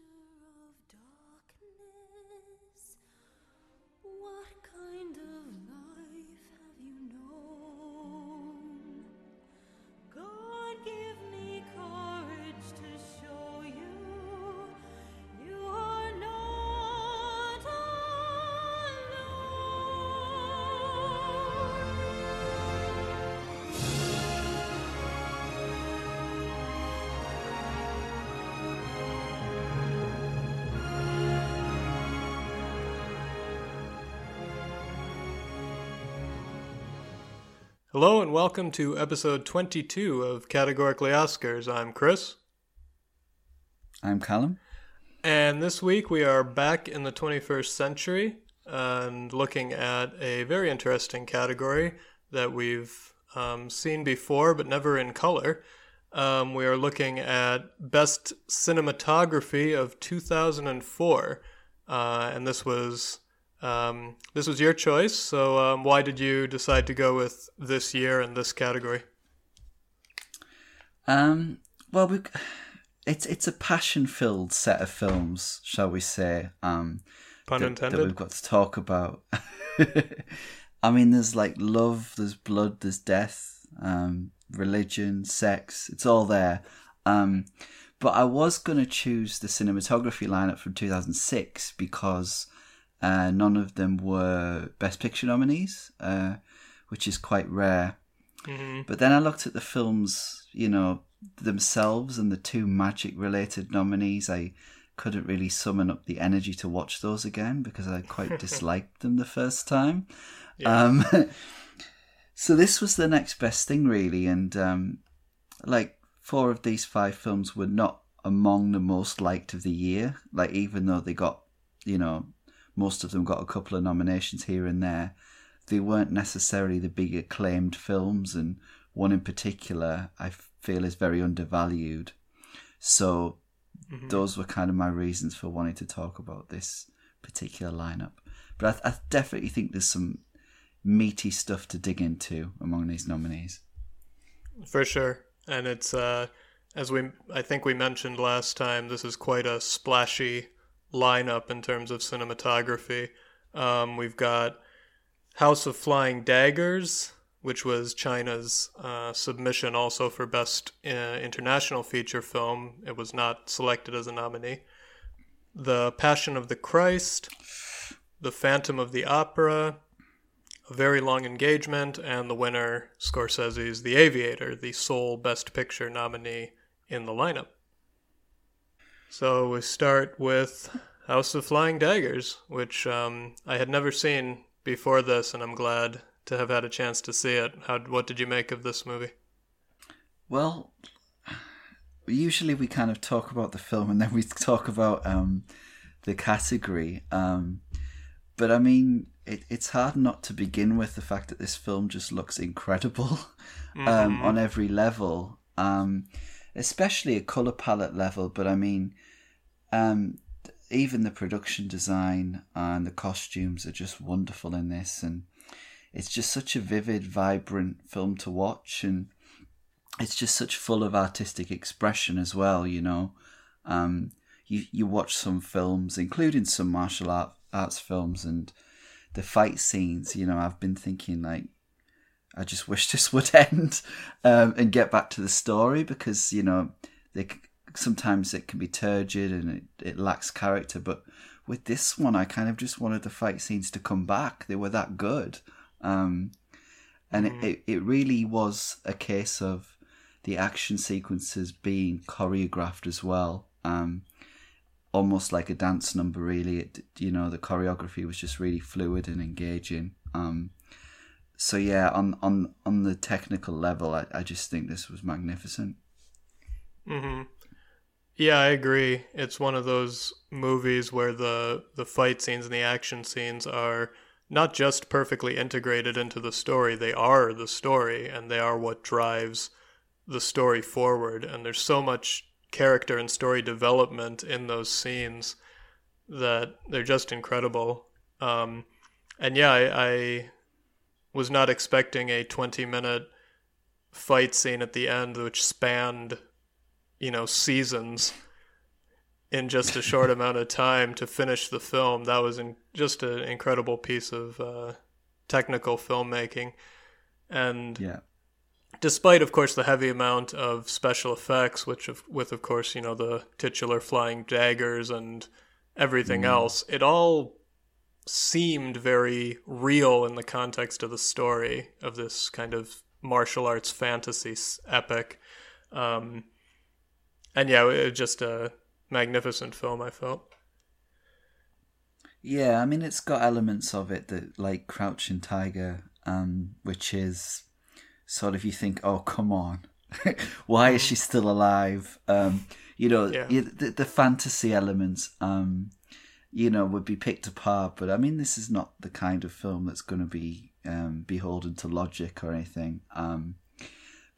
of darkness, what kind of life Hello and welcome to episode 22 of Categorically Oscars. I'm Chris, I'm Callum. and this week we are back in the 21st century and looking at a very interesting category that we've um, seen before but never in color. Um, we are looking at Best Cinematography of 2004, uh, and this was um, this was your choice. So, um, why did you decide to go with this year and this category? Um, well, we, it's it's a passion-filled set of films, shall we say? Um, Pun that, intended. that we've got to talk about. I mean, there's like love, there's blood, there's death, um, religion, sex. It's all there. Um, but I was gonna choose the cinematography lineup from 2006 because uh, none of them were Best Picture nominees, uh, which is quite rare. Mhm. But then I looked at the films, you know, themselves and the two magic related nominees. I couldn't really summon up the energy to watch those again because I quite disliked them the first time. Um, so this was the next best thing, really. And um, like four of these five films were not among the most liked of the year. Like, even though they got, you know, most of them got a couple of nominations here and there they weren't necessarily the big acclaimed films, and one in particular I feel is very undervalued. So those were kind of my reasons for wanting to talk about this particular lineup. But I, I definitely think there's some meaty stuff to dig into among these nominees. For sure. And it's uh as we I think we mentioned last time, this is quite a splashy lineup in terms of cinematography. Um, we've got House of Flying Daggers, which was China's uh, submission also for Best uh, International Feature Film. It was not selected as a nominee. The Passion of the Christ, The Phantom of the Opera, a very long engagement, and the winner, Scorsese's The Aviator, the sole Best Picture nominee in the lineup. So we start with House of Flying Daggers, which um, I had never seen before this, and I'm glad to have had a chance to see it. How? What did you make of this movie? Well, usually we kind of talk about the film and then we talk about um, the category. Um, but I mean, it, it's hard not to begin with the fact that this film just looks incredible um, on every level, um, especially a color palette level. But I mean, um, even the production design and the costumes are just wonderful in this, and it's just such a vivid, vibrant film to watch, and it's just such full of artistic expression as well. You know, um, you you watch some films, including some martial art arts films, and the fight scenes. You know, I've been thinking like, I just wish this would end um, and get back to the story because you know they sometimes it can be turgid and it, it lacks character, but with this one, I kind of just wanted the fight scenes to come back. They were that good. Um, and it, it, it really was a case of the action sequences being choreographed as well. Um, almost like a dance number, really. It, you know, the choreography was just really fluid and engaging. Um, so yeah, on, on, on the technical level, I, I just think this was magnificent. hmm Yeah, I agree. It's one of those movies where the the fight scenes and the action scenes are not just perfectly integrated into the story, they are the story and they are what drives the story forward and there's so much character and story development in those scenes that they're just incredible. Um, and yeah, I, I was not expecting a 20 minute fight scene at the end which spanned you know seasons in just a short amount of time to finish the film. That was in, just an incredible piece of uh, technical filmmaking. And Yeah. despite, of course, the heavy amount of special effects, which, of, with, of course, you know, the titular flying daggers and everything else, it all seemed very real in the context of the story of this kind of martial arts fantasy epic. Um, and yeah, it was just a magnificent film, I felt. Yeah, I mean, it's got elements of it that, like Crouching Tiger, um, which is sort of you think, oh, come on, why is she still alive? Um, you know, Yeah. the, the fantasy elements, um, you know, would be picked apart. But I mean, this is not the kind of film that's going to be um, beholden to logic or anything. Um,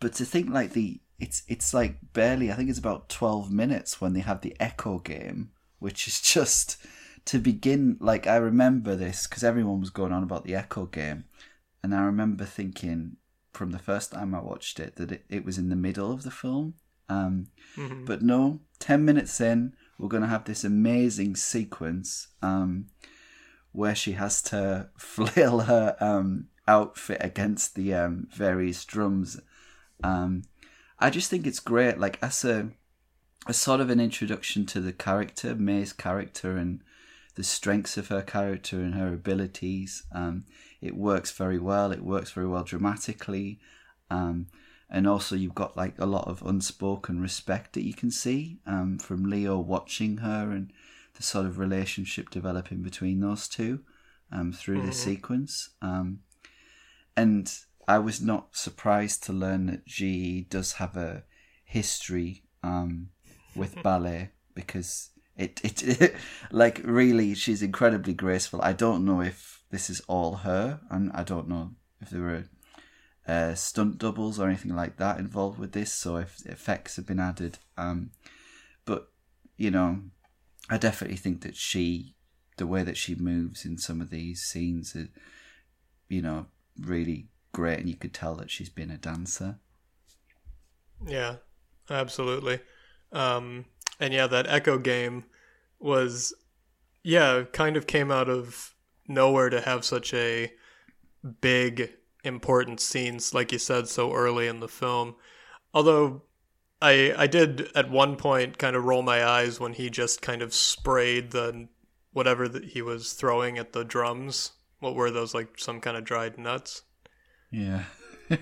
but to think like the it's it's like barely I think it's about twelve minutes when they have the echo game, which is just to begin like I remember this because everyone was going on about the echo game, and I remember thinking from the first time I watched it that it, it was in the middle of the film. Um, But no, ten minutes in, we're gonna have this amazing sequence um, where she has to flail her um, outfit against the um, various drums. Um, I just think it's great, like as a a sort of an introduction to the character, Mei's character, and the strengths of her character and her abilities. Um, it works very well. It works very well dramatically, um, and also you've got like a lot of unspoken respect that you can see um, from Leo watching her and the sort of relationship developing between those two um, through the sequence. Um, and I was not surprised to learn that GE does have a history um, with ballet because it, it like really she's incredibly graceful. I don't know if this is all her, and I don't know if there were uh, stunt doubles or anything like that involved with this, so if effects have been added. Um, but you know, I definitely think that she, the way that she moves in some of these scenes, is, you know, really great, and you could tell that she's been a dancer. Yeah, absolutely. Um, and yeah, that Echo game was, yeah, kind of came out of nowhere to have such a big, important scenes, like you said, so early in the film. Although I I did at one point kind of roll my eyes when he just kind of sprayed the whatever that he was throwing at the drums. What were those like some kind of dried nuts? Yeah.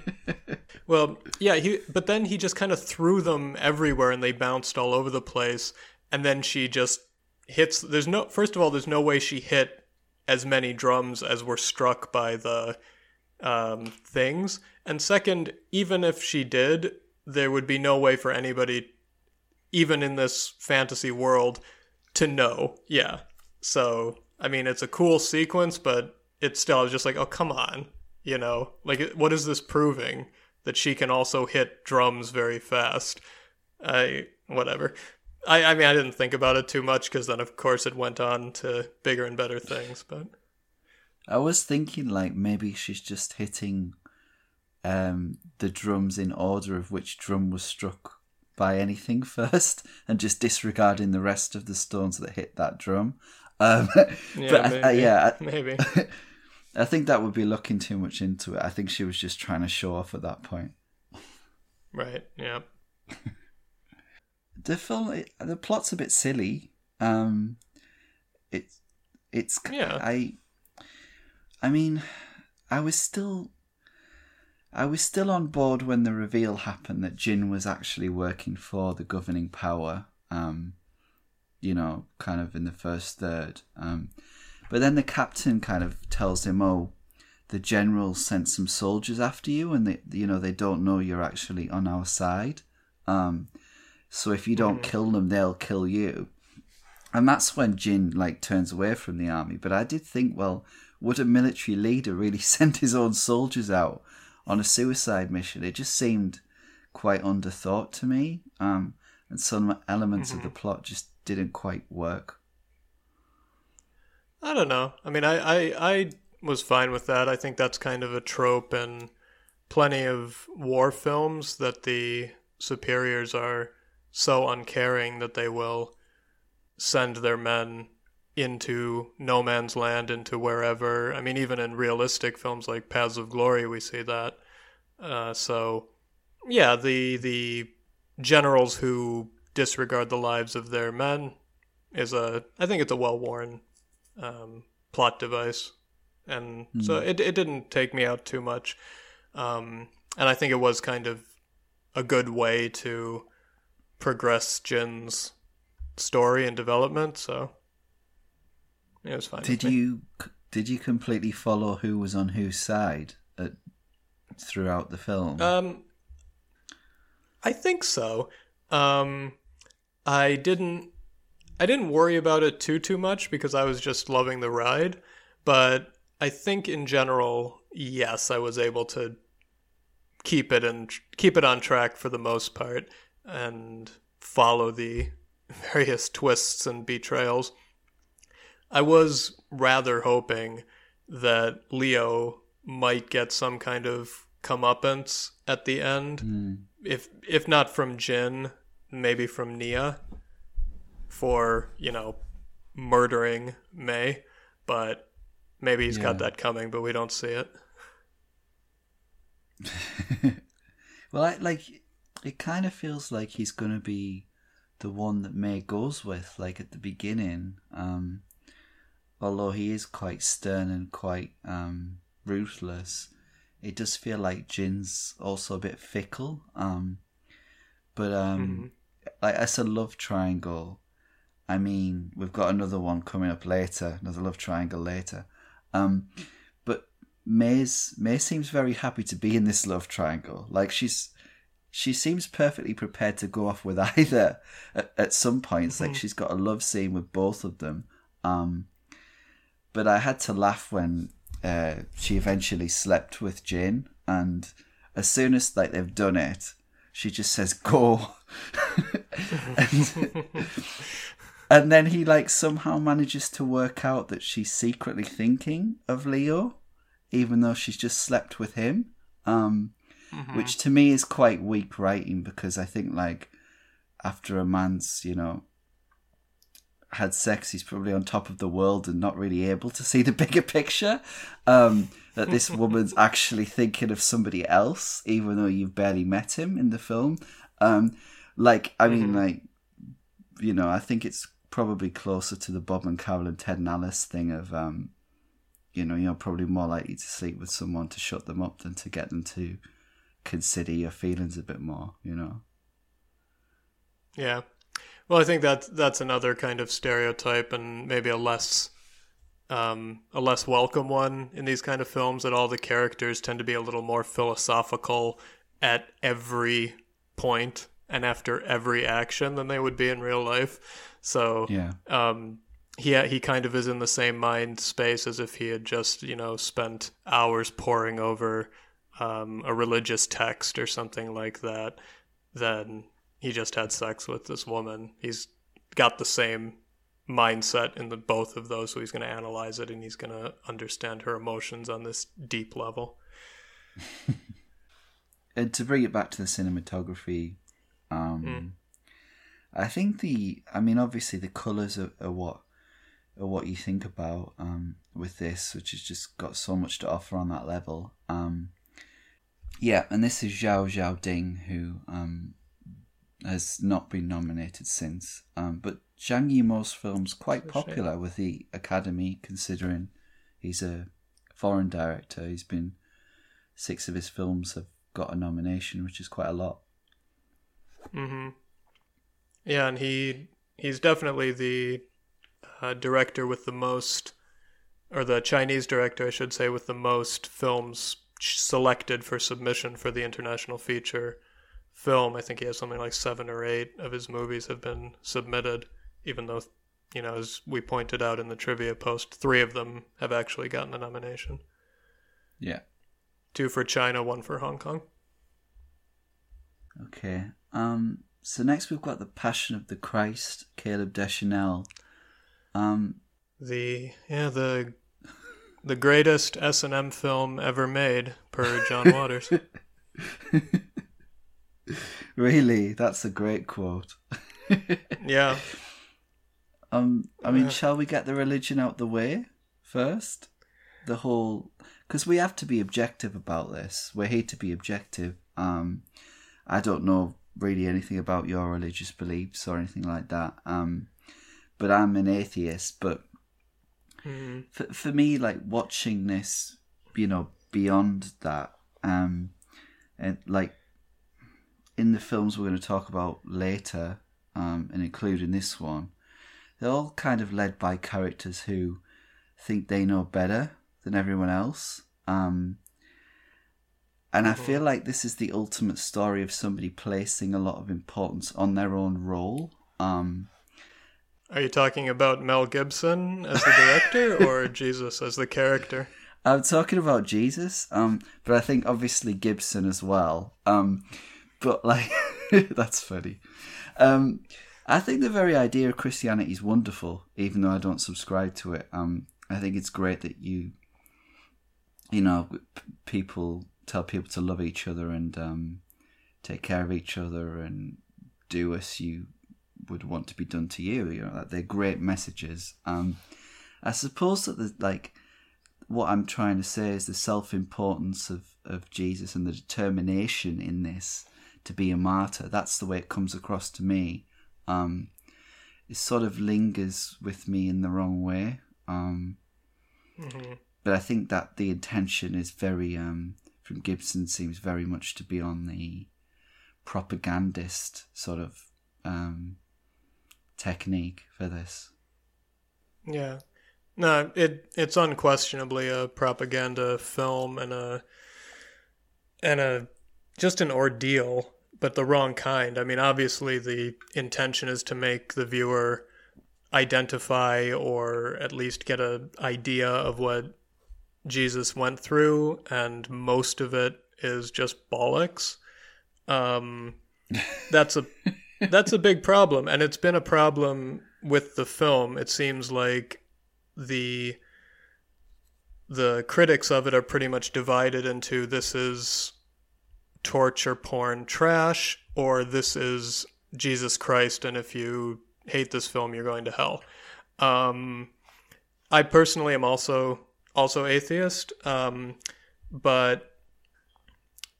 Well, yeah, he but then he just kind of threw them everywhere and they bounced all over the place and then she just hits there's no first of all there's no way she hit as many drums as were struck by the um, things. And second even if she did there would be no way for anybody even in this fantasy world to know. Yeah. So i mean it's a cool sequence but it's still just like oh come on you know? Like what is this proving that she can also hit drums very fast? I whatever. I i mean i didn't think about it too much because then of course it went on to bigger and better things but I was thinking like maybe she's just hitting um, the drums in order of which drum was struck by anything first, and just disregarding the rest of the stones that hit that drum. Um, yeah but maybe, I, yeah, I, maybe I think that would be looking too much into it. I think she was just trying to show off at that point. right yeah The film, it, the plot's a bit silly. Um, it's it's Yeah. I I mean, I was still I was still on board when the reveal happened that Jin was actually working for the governing power. Um, you know, kind of in the first third. Um, but then the captain kind of tells him, "Oh, the general sent some soldiers after you, and they, you know, they don't know you're actually on our side. Um, so if you don't kill them, they'll kill you." And that's when Jin like turns away from the army. But I did think, well, would a military leader really send his own soldiers out on a suicide mission? It just seemed quite underthought to me. Um, and some elements of the plot just didn't quite work. I don't know. I mean, I, I, I was fine with that. I think that's kind of a trope in plenty of war films that the superiors are so uncaring that they will send their men into no man's land, into wherever. I mean, even in realistic films like Paths of Glory, we see that. Uh, so, yeah, the the generals who disregard the lives of their men is a I think it's a well worn um, plot device, and mm. so it it didn't take me out too much, um, and I think it was kind of a good way to progress Jin's story and development. So it was fine. Did you did you completely follow who was on whose side at, throughout the film? Um, I think so. Um, I didn't I didn't worry about it too too much because I was just loving the ride, but I think in general, yes, I was able to keep it and keep it on track for the most part and follow the various twists and betrayals. I was rather hoping that Leo might get some kind of comeuppance at the end, mm. if if not from Jin, maybe from Nia for, you know, murdering Mei, but maybe he's yeah. got that coming, but we don't see it. well, I, like it kind of feels like he's going to be the one that Mei goes with, like at the beginning. Um, although he is quite stern and quite um, ruthless, it does feel like Jin's also a bit fickle. Um, but um, mm-hmm. like as a love triangle, I mean, we've got another one coming up later, another love triangle later. Um, but Mei's May seems very happy to be in this love triangle. Like she's she seems perfectly prepared to go off with either at, at some points. Mm-hmm. Like she's got a love scene with both of them. Um, but I had to laugh when uh, she eventually slept with Jin, and as soon as like they've done it, she just says go. and, and then he like somehow manages to work out that she's secretly thinking of Leo, even though she's just slept with him. Um, mm-hmm. Which to me is quite weak writing because I think like after a man's you know had sex, he's probably on top of the world and not really able to see the bigger picture. Um, that this woman's actually thinking of somebody else, even though you've barely met him in the film. Um, like, I mean, mm-hmm. like, you know, I think it's probably closer to the Bob and Carol and Ted and Alice thing of, um, you know, you're probably more likely to sleep with someone to shut them up than to get them to consider your feelings a bit more, you know? Yeah. Well, I think that that's another kind of stereotype and maybe a less um, a less welcome one in these kind of films that all the characters tend to be a little more philosophical at every point and after every action than they would be in real life. So yeah, um, he he kind of is in the same mind space as if he had just you know spent hours poring over um, a religious text or something like that. Then he just had sex with this woman. He's got the same mindset in the both of those, so he's going to analyze it and he's going to understand her emotions on this deep level. and to bring it back to the cinematography, um, mm. I think the, I mean, obviously the colors are, are what are what you think about um, with this, which has just got so much to offer on that level. Um, yeah, and this is Zhao Xiaoding, who um, has not been nominated since. Um, but Zhang Yimou's film's quite popular with the Academy, considering he's a foreign director. He's been six of his films have got a nomination, which is quite a lot. Mm-hmm. Yeah, and he he's definitely the uh, director with the most, or the Chinese director, I should say, with the most films selected for submission for the international feature film. I think he has something like seven or eight of his movies have been submitted, even though, you know, as we pointed out in the trivia post, three of them have actually gotten a nomination. Yeah. Two for China, one for Hong Kong. Okay. Um, so next we've got the Passion of the Christ, Caleb Deschanel. Um, the yeah the the greatest S and M film ever made, per John Waters. really, that's a great quote. yeah. Um, I mean, Yeah. shall we get the religion out the way first? The whole, because we have to be objective about this. We're here to be objective. Um, I don't know really anything about your religious beliefs or anything like that. Um, but I'm an atheist. But Mhm. for for me, like watching this, you know, beyond that, um, and like in the films we're going to talk about later, um, and including this one, they're all kind of led by characters who think they know better than everyone else. Um, and I feel like this is the ultimate story of somebody placing a lot of importance on their own role. Um, Are you talking about Mel Gibson as the director or Jesus as the character? I'm talking about Jesus, um, but I think obviously Gibson as well. Um, but like, that's funny. Um, I think the very idea of Christianity is wonderful, even though I don't subscribe to it. Um, I think it's great that you, you know, p- people tell people to love each other and um, take care of each other and do as you would want to be done to you. You know, that they're great messages. Um, I suppose that the like what I'm trying to say is the self importance of, of Jesus and the determination in this to be a martyr. That's the way it comes across to me. Um, it sort of lingers with me in the wrong way. Um, hmm but I think that the intention is very, um, from Gibson, seems very much to be on the propagandist sort of um, technique for this. Yeah. No, it it's unquestionably a propaganda film and a and a just an ordeal, but the wrong kind. I mean, obviously the intention is to make the viewer identify or at least get an idea of what Jesus went through, and most of it is just bollocks. Um, that's a that's a big problem, and it's been a problem with the film. It seems like the the critics of it are pretty much divided into this is torture porn trash or this is Jesus Christ and if you hate this film you're going to hell. Um, I personally am also also atheist, um, but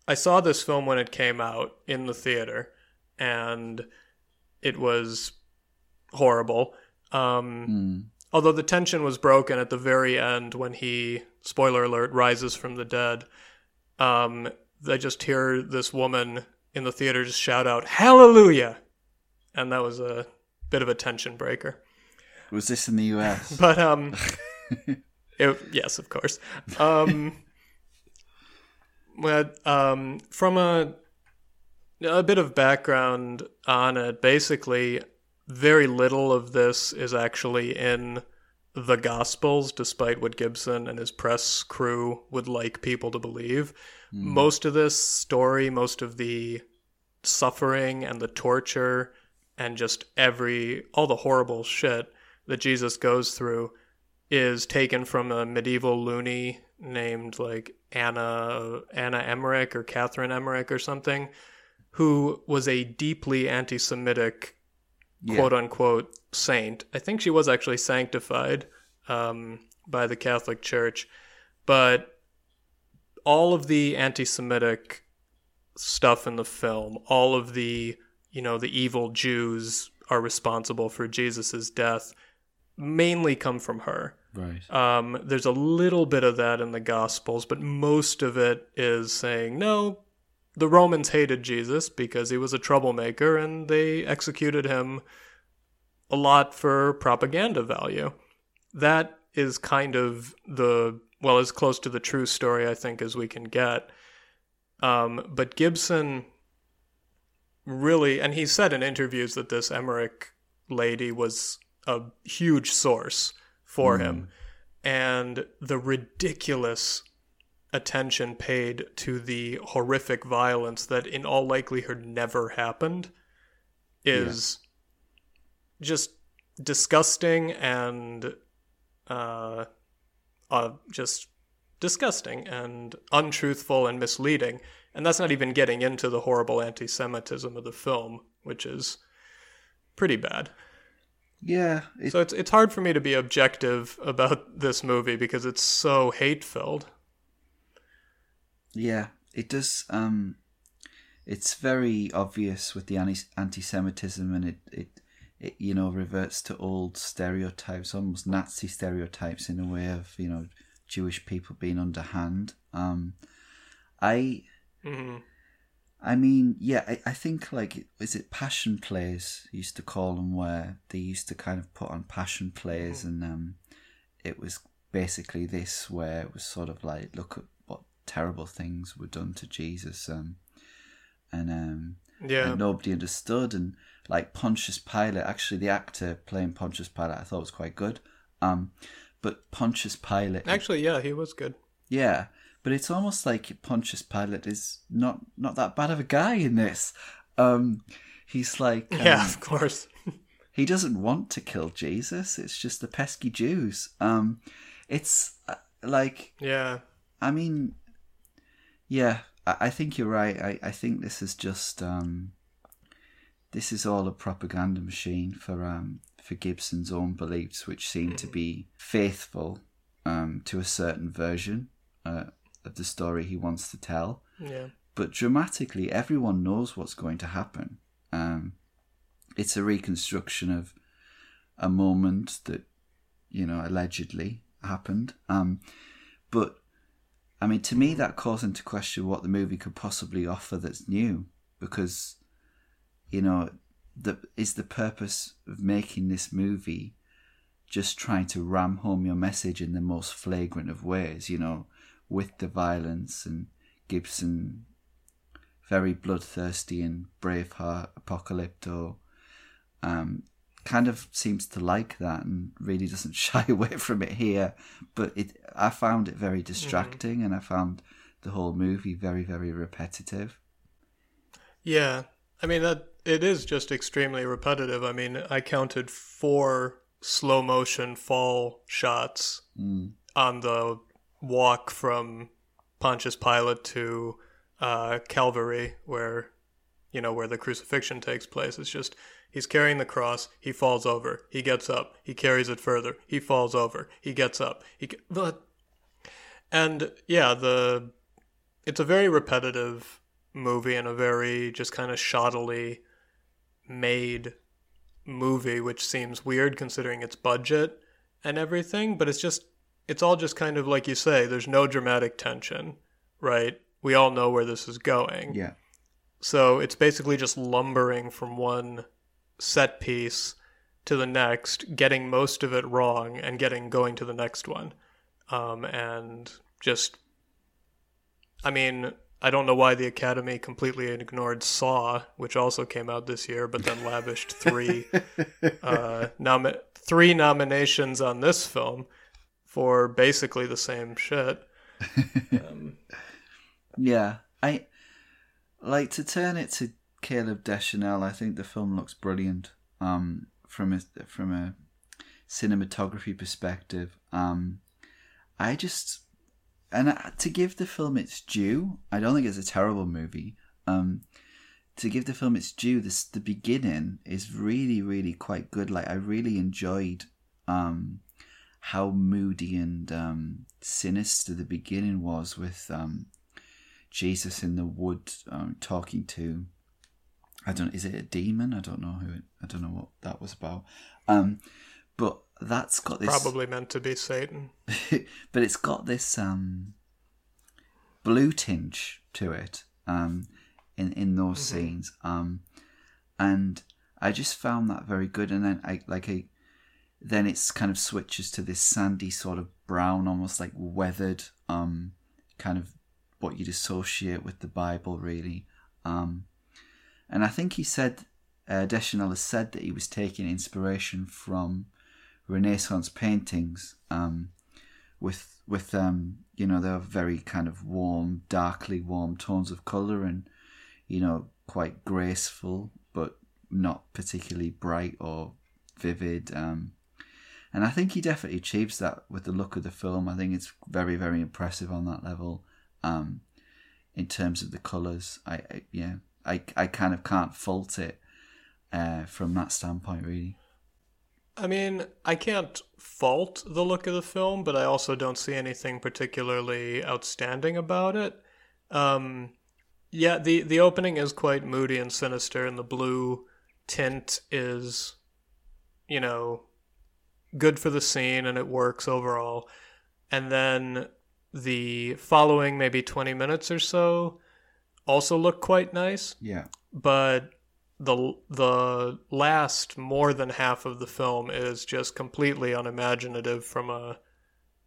I saw this film when it came out in the theater and it was horrible. Um, Hmm. although the tension was broken at the very end when he spoiler alert rises from the dead um i just hear this woman in the theater just shout out hallelujah! And that was a bit of a tension breaker. Was this in the US? but um it, yes of course. Um but um from a a bit of background on it basically very little of this is actually in the gospels despite what gibson and his press crew would like people to believe most of this story most of the suffering and the torture and just every all the horrible shit that jesus goes through is taken from a medieval loony named like Anna Anna Emmerich or Catherine Emmerich or something, who was a deeply anti-Semitic Yeah. quote unquote saint. I think she was actually sanctified um, by the Catholic Church, but all of the anti-Semitic stuff in the film, all of the you know the evil Jews are responsible for Jesus's death, mainly come from her. Right. Um, there's a little bit of that in the Gospels, but most of it is saying, no, the Romans hated Jesus because he was a troublemaker and they executed him a lot for propaganda value. That is kind of the, well, as close to the true story, I think, as we can get. Um, but Gibson really, and he said in interviews that this Emmerich lady was a huge source for him. And the ridiculous attention paid to the horrific violence that, in all likelihood, never happened is just disgusting and uh, uh, just disgusting and untruthful and misleading. And that's not even getting into the horrible anti Semitism of the film, which is pretty bad. Yeah, it, So it's it's hard for me to be objective about this movie because it's so hate filled. yeah, it does. Um, it's very obvious with the anti- anti-Semitism, and it, it, it, you know, reverts to old stereotypes, almost Nazi stereotypes in a way of you know Jewish people being underhand. Um, I, hmm I mean, yeah, I, I think like is it passion plays used to call them where they used to kind of put on passion plays, and um, it was basically this where it was sort of like look at what terrible things were done to Jesus, um, and um, Yeah. and nobody understood, and like Pontius Pilate, actually the actor playing Pontius Pilate, I thought was quite good, um, but Pontius Pilate, Actually, yeah, he was good. yeah, but it's almost like Pontius Pilate is not not that bad of a guy in this. Um, he's like, um, Yeah, of course. he doesn't want to kill Jesus. It's just the pesky Jews. Um, it's uh, like, Yeah. I mean, yeah, I, I think you're right. I, I think this is just um, this is all a propaganda machine for um, for Gibson's own beliefs, which seem to be faithful um, to a certain version uh, of the story he wants to tell. Yeah. But dramatically, everyone knows what's going to happen. Um, it's a reconstruction of a moment that, you know, allegedly happened. Um, but I mean, to me, that calls into question what the movie could possibly offer that's new, because, you know, the is the purpose of making this movie just trying to ram home your message in the most flagrant of ways, you know, with the violence and Gibson very bloodthirsty and Braveheart Apocalypto um, kind of seems to like that and really doesn't shy away from it here. But it, I found it very distracting, and I found the whole movie very, very repetitive. Yeah. I mean that it is just extremely repetitive. I mean, I counted four slow motion fall shots Mm. on the walk from Pontius Pilate to uh, Calvary, where you know where the crucifixion takes place. It's just he's carrying the cross, he falls over, he gets up, he carries it further, he falls over, he gets up, he but and yeah, the it's a very repetitive movie and a very just kind of shoddily made movie, which seems weird considering its budget and everything, but it's just it's all just kind of like you say, there's no dramatic tension, right? We all know where this is going. Yeah. So it's basically just lumbering from one set piece to the next, getting most of it wrong and getting going to the next one. Um, and just, I mean, I don't know why the Academy completely ignored Saw, which also came out this year, but then lavished three uh, nom- three nominations on this film for basically the same shit. Um, Yeah, I like to turn it to Caleb Deschanel. I think the film looks brilliant um, from a from a cinematography perspective. Um, I just and to give the film its due, I don't think it's a terrible movie. Um, to give the film its due, this the beginning is really really quite good. Like I really enjoyed um, how moody and um, sinister the beginning was with um, Jesus in the wood um, talking to I don't is it a demon? I don't know who it, I don't know what that was about. Um, but that's got this probably meant to be Satan. but it's got this um, blue tinge to it um, in in those scenes, um, and I just found that very good. And then I like I then it's kind of switches to this sandy sort of brown, almost like weathered, um, kind of what you'd associate with the Bible, really. Um, and I think he said uh, Deschanel has said that he was taking inspiration from Renaissance paintings. Um, with with um you know they're very kind of warm darkly warm tones of color and you know quite graceful but not particularly bright or vivid um and i think he definitely achieves that with the look of the film i think it's very very impressive on that level um in terms of the colors i, I yeah i i kind of can't fault it uh from that standpoint really I mean, I can't fault the look of the film, but I also don't see anything particularly outstanding about it. Um, yeah, the the opening is quite moody and sinister, and the blue tint is, you know, good for the scene, and it works overall. And then the following maybe twenty minutes or so also look quite nice Yeah. but the the last more than half of the film is just completely unimaginative from a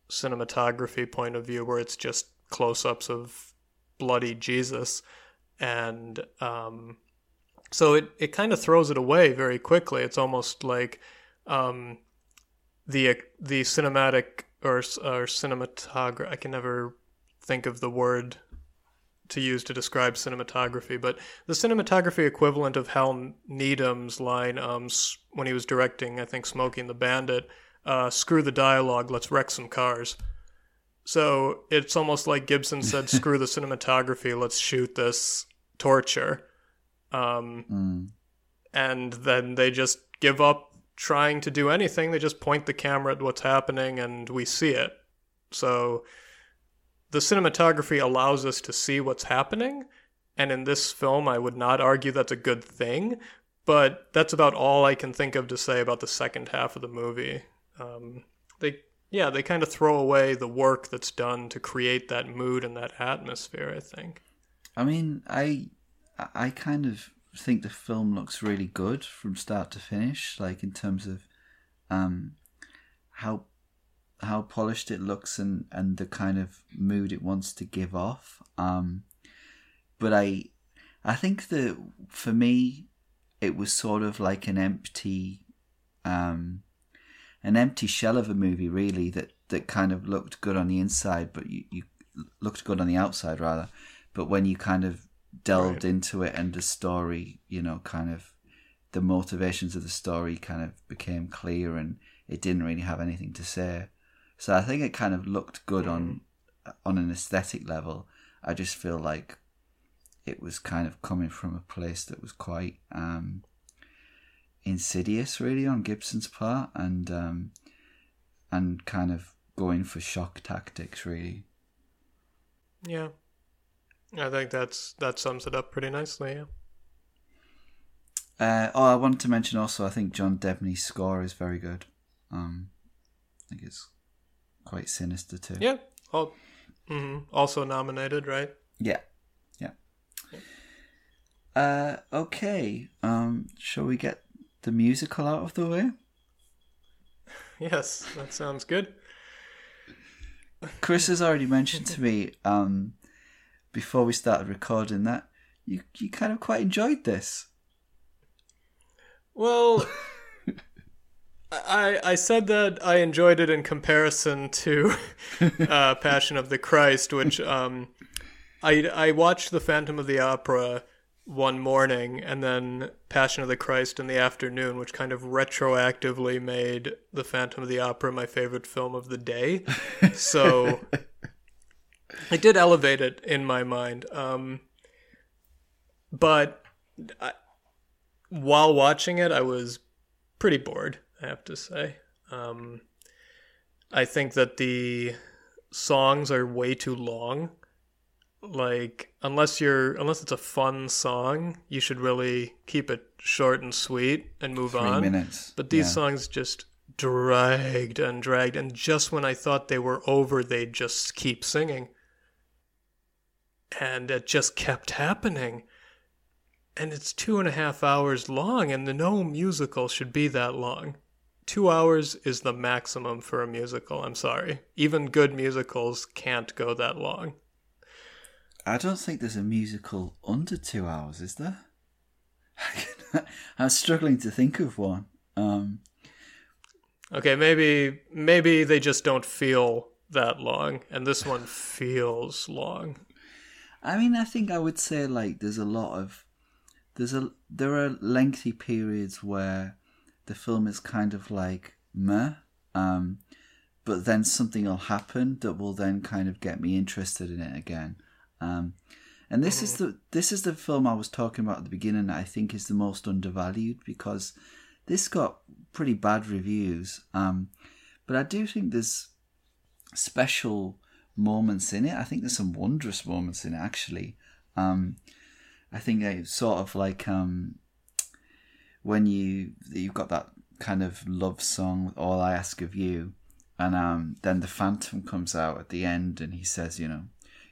cinematography point of view where it's just close-ups of bloody Jesus. And um, so it, it kind of throws it away very quickly. It's almost like um, the the cinematic or or cinematography I can never think of the word to use to describe cinematography, but the cinematography equivalent of Hal Needham's line um, when he was directing, I think, Smokey and the Bandit, uh, screw the dialogue, let's wreck some cars. So it's almost like Gibson said, screw the cinematography, let's shoot this torture. Um, Mm. and then they just give up trying to do anything. They just point the camera at what's happening and we see it. So the cinematography allows us to see what's happening. And in this film, I would not argue that's a good thing, but that's about all I can think of to say about the second half of the movie. Um, they, yeah, they kind of throw away the work that's done to create that mood and that atmosphere, I think. I mean, I I kind of think the film looks really good from start to finish, like in terms of um how how polished it looks and and the kind of mood it wants to give off. Um but I I think that for me it was sort of like an empty um an empty shell of a movie really that that kind of looked good on the inside but you, you looked good on the outside rather but when you kind of delved Right. into it and the story you know kind of the motivations of the story kind of became clear and it didn't really have anything to say so i think it kind of looked good on on an aesthetic level i just feel like it was kind of coming from a place that was quite um insidious really on gibson's part and um and kind of going for shock tactics really Yeah. I think that's that sums it up pretty nicely, yeah. Uh, oh, I wanted to mention also. I think John Debney's score is very good. Um, I think it's quite sinister too. Yeah. All, hmm Also nominated, right? Yeah. Yeah. Uh, okay. Um, shall we get the musical out of the way? Yes, that sounds good. Chris has already mentioned to me um, before we started recording that you you kind of quite enjoyed this. Well, I I said that I enjoyed it in comparison to uh, Passion of the Christ, which um, I I watched The Phantom of the Opera one morning and then Passion of the Christ in the afternoon, which kind of retroactively made The Phantom of the Opera my favorite film of the day. So I did elevate it in my mind. Um, but I, while watching it, I was pretty bored, I have to say. Um, I think that the songs are way too long. Like, unless you're unless it's a fun song, you should really keep it short and sweet and move Three on. minutes. But these Yeah. songs just dragged and dragged, and just when I thought they were over, they'd just keep singing. And it just kept happening. And it's two and a half hours long, and the no musical should be that long. Two hours is the maximum for a musical, I'm sorry. Even good musicals can't go that long. I don't think there's a musical under two hours, is there? I'm struggling to think of one. Um, Okay, maybe maybe they just don't feel that long, and this one feels long. I mean, I think I would say like there's a lot of there's a there are lengthy periods where the film is kind of like meh, um, but then something will happen that will then kind of get me interested in it again. Um, and this is the this is the film I was talking about at the beginning. That I think is the most undervalued because this got pretty bad reviews. Um, but I do think there's special moments in it. I think there's some wondrous moments in it actually. Um, I think it's sort of like um, when you you've got that kind of love song, "All I Ask of You," and um, then the Phantom comes out at the end, and he says, you know,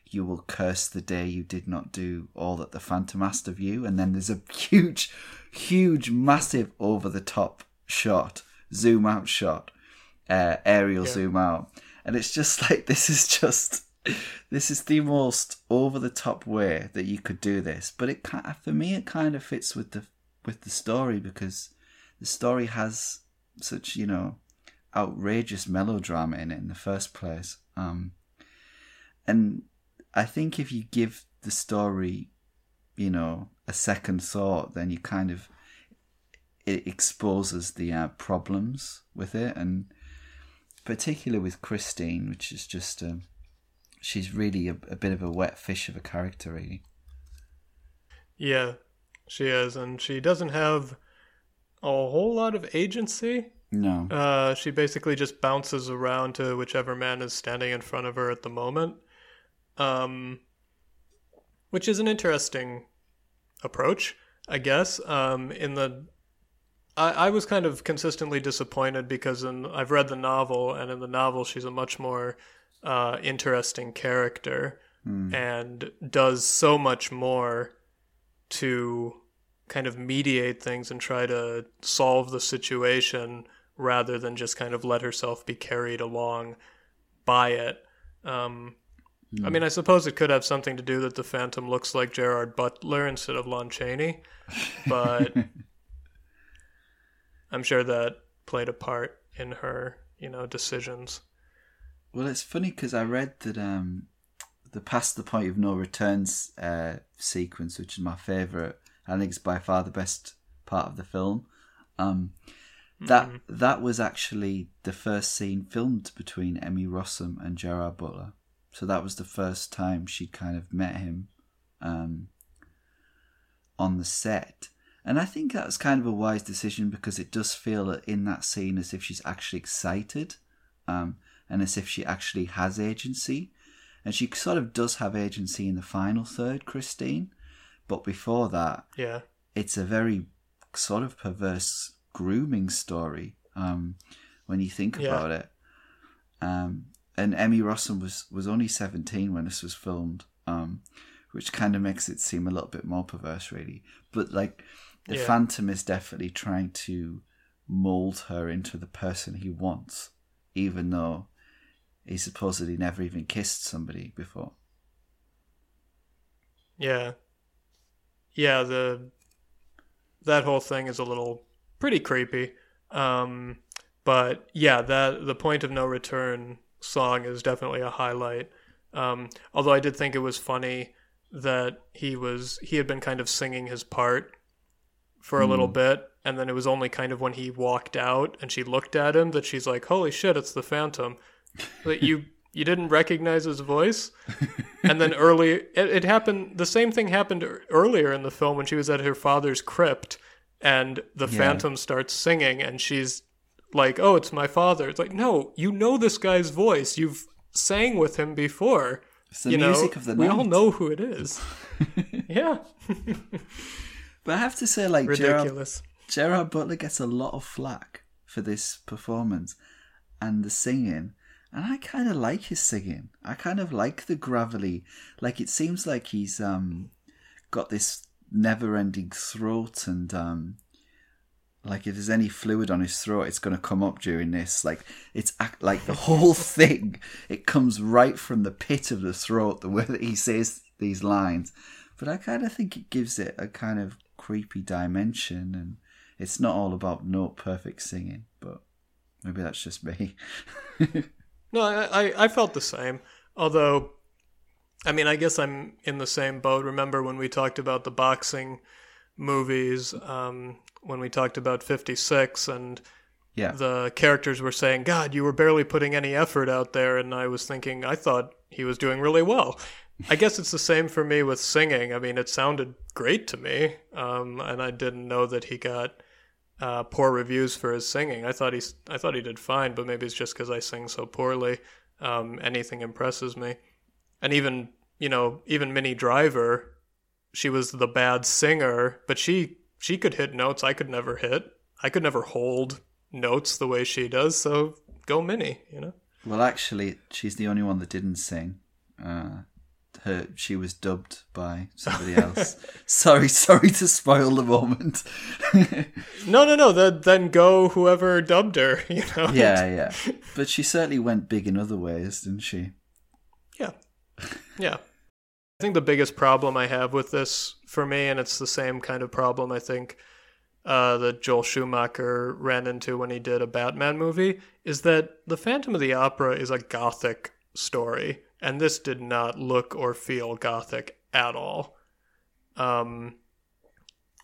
you will curse the day you did not do all that the Phantom asked of you, and then there's a huge, huge, massive over the top shot, zoom out shot, uh, aerial Yeah. zoom out, and it's just like this is just. This is the most over the top way that you could do this, but it for me it kind of fits with the with the story because the story has such you know outrageous melodrama in it in the first place. Um, and I think if you give the story, you know, a second thought, then you kind of it exposes the uh, problems with it, and particularly with Christine, which is just um, she's really a, a bit of a wet fish of a character, really. Yeah, she is, and she doesn't have a whole lot of agency. No, Uh, she basically just bounces around to whichever man is standing in front of her at the moment, um, which is an interesting approach, I guess. Um, in the, I, I was kind of consistently disappointed because in, I've read the novel, and in the novel she's a much more uh, interesting character and does so much more to kind of mediate things and try to solve the situation rather than just kind of let herself be carried along by it. Um, I mean, I suppose it could have something to do that the Phantom looks like Gerard Butler instead of Lon Chaney, but I'm sure that played a part in her, you know, decisions. Well, it's funny because I read that um, the past the point of no returns uh, sequence, which is my favorite, I think it's by far the best part of the film. Um, that that was actually the first scene filmed between Emmy Rossum and Gerard Butler. So that was the first time she'd kind of met him um, on the set. And I think that was kind of a wise decision because it does feel in that scene as if she's actually excited um, and as if she actually has agency. And she sort of does have agency in the final third, Christine. But before that, Yeah. it's a very sort of perverse grooming story um, when you think Yeah. about it. Um, and Emmy Rossum was, was only 17 when this was filmed, um, which kind of makes it seem a little bit more perverse, really. But like, the Yeah. Phantom is definitely trying to mold her into the person he wants, even though he supposedly never even kissed somebody before. Yeah. Yeah, the that whole thing is a little pretty creepy. Um but yeah, that the point of no return song is definitely a highlight. Um although I did think it was funny that he was he had been kind of singing his part for a little bit and then it was only kind of when he walked out and she looked at him that she's like, "Holy shit, it's the Phantom." That you you didn't recognize his voice? and then early it, it happened the same thing happened earlier in the film when she was at her father's crypt and the Yeah. phantom starts singing and she's like oh it's my father it's like no you know this guy's voice you've sang with him before It's the you music know of the night. we all know who it is yeah But I have to say, like, Gerard, ridiculous Gerard Butler gets a lot of flack for this performance and the singing. And I kind of like his singing. I kind of like the gravelly. Like it seems like he's um got this never-ending throat, and um like if there's any fluid on his throat, it's going to come up during this. Like it's act like the whole thing. It comes right from the pit of the throat. The way that he says these lines, but I kind of think it gives it a kind of creepy dimension, and it's not all about note perfect singing. But maybe that's just me. No, I, I, I felt the same. Although, I mean, I guess I'm in the same boat. Remember when we talked about the boxing movies, um, when we talked about 56, and yeah, the characters were saying, God, you were barely putting any effort out there. And I was thinking, I thought he was doing really well. I guess it's the same for me with singing. I mean, it sounded great to me. Um, and I didn't know that he got uh, poor reviews for his singing. I thought he's I thought he did fine, but maybe it's just because I sing so poorly. Um, anything impresses me, and even you know even Minnie Driver, she was the bad singer, but she she could hit notes I could never hit. I could never hold notes the way she does. So go Minnie, you know. Well, actually, she's the only one that didn't sing. Uh, her she was dubbed by somebody else. sorry, sorry to spoil the moment. no, no, no. Then then go whoever dubbed her. You know. Yeah, yeah. But she certainly went big in other ways, didn't she? Yeah, yeah. I think the biggest problem I have with this for me, and it's the same kind of problem I think uh, that Joel Schumacher ran into when he did a Batman movie, is that the Phantom of the Opera is a gothic story and this did not look or feel gothic at all. Um,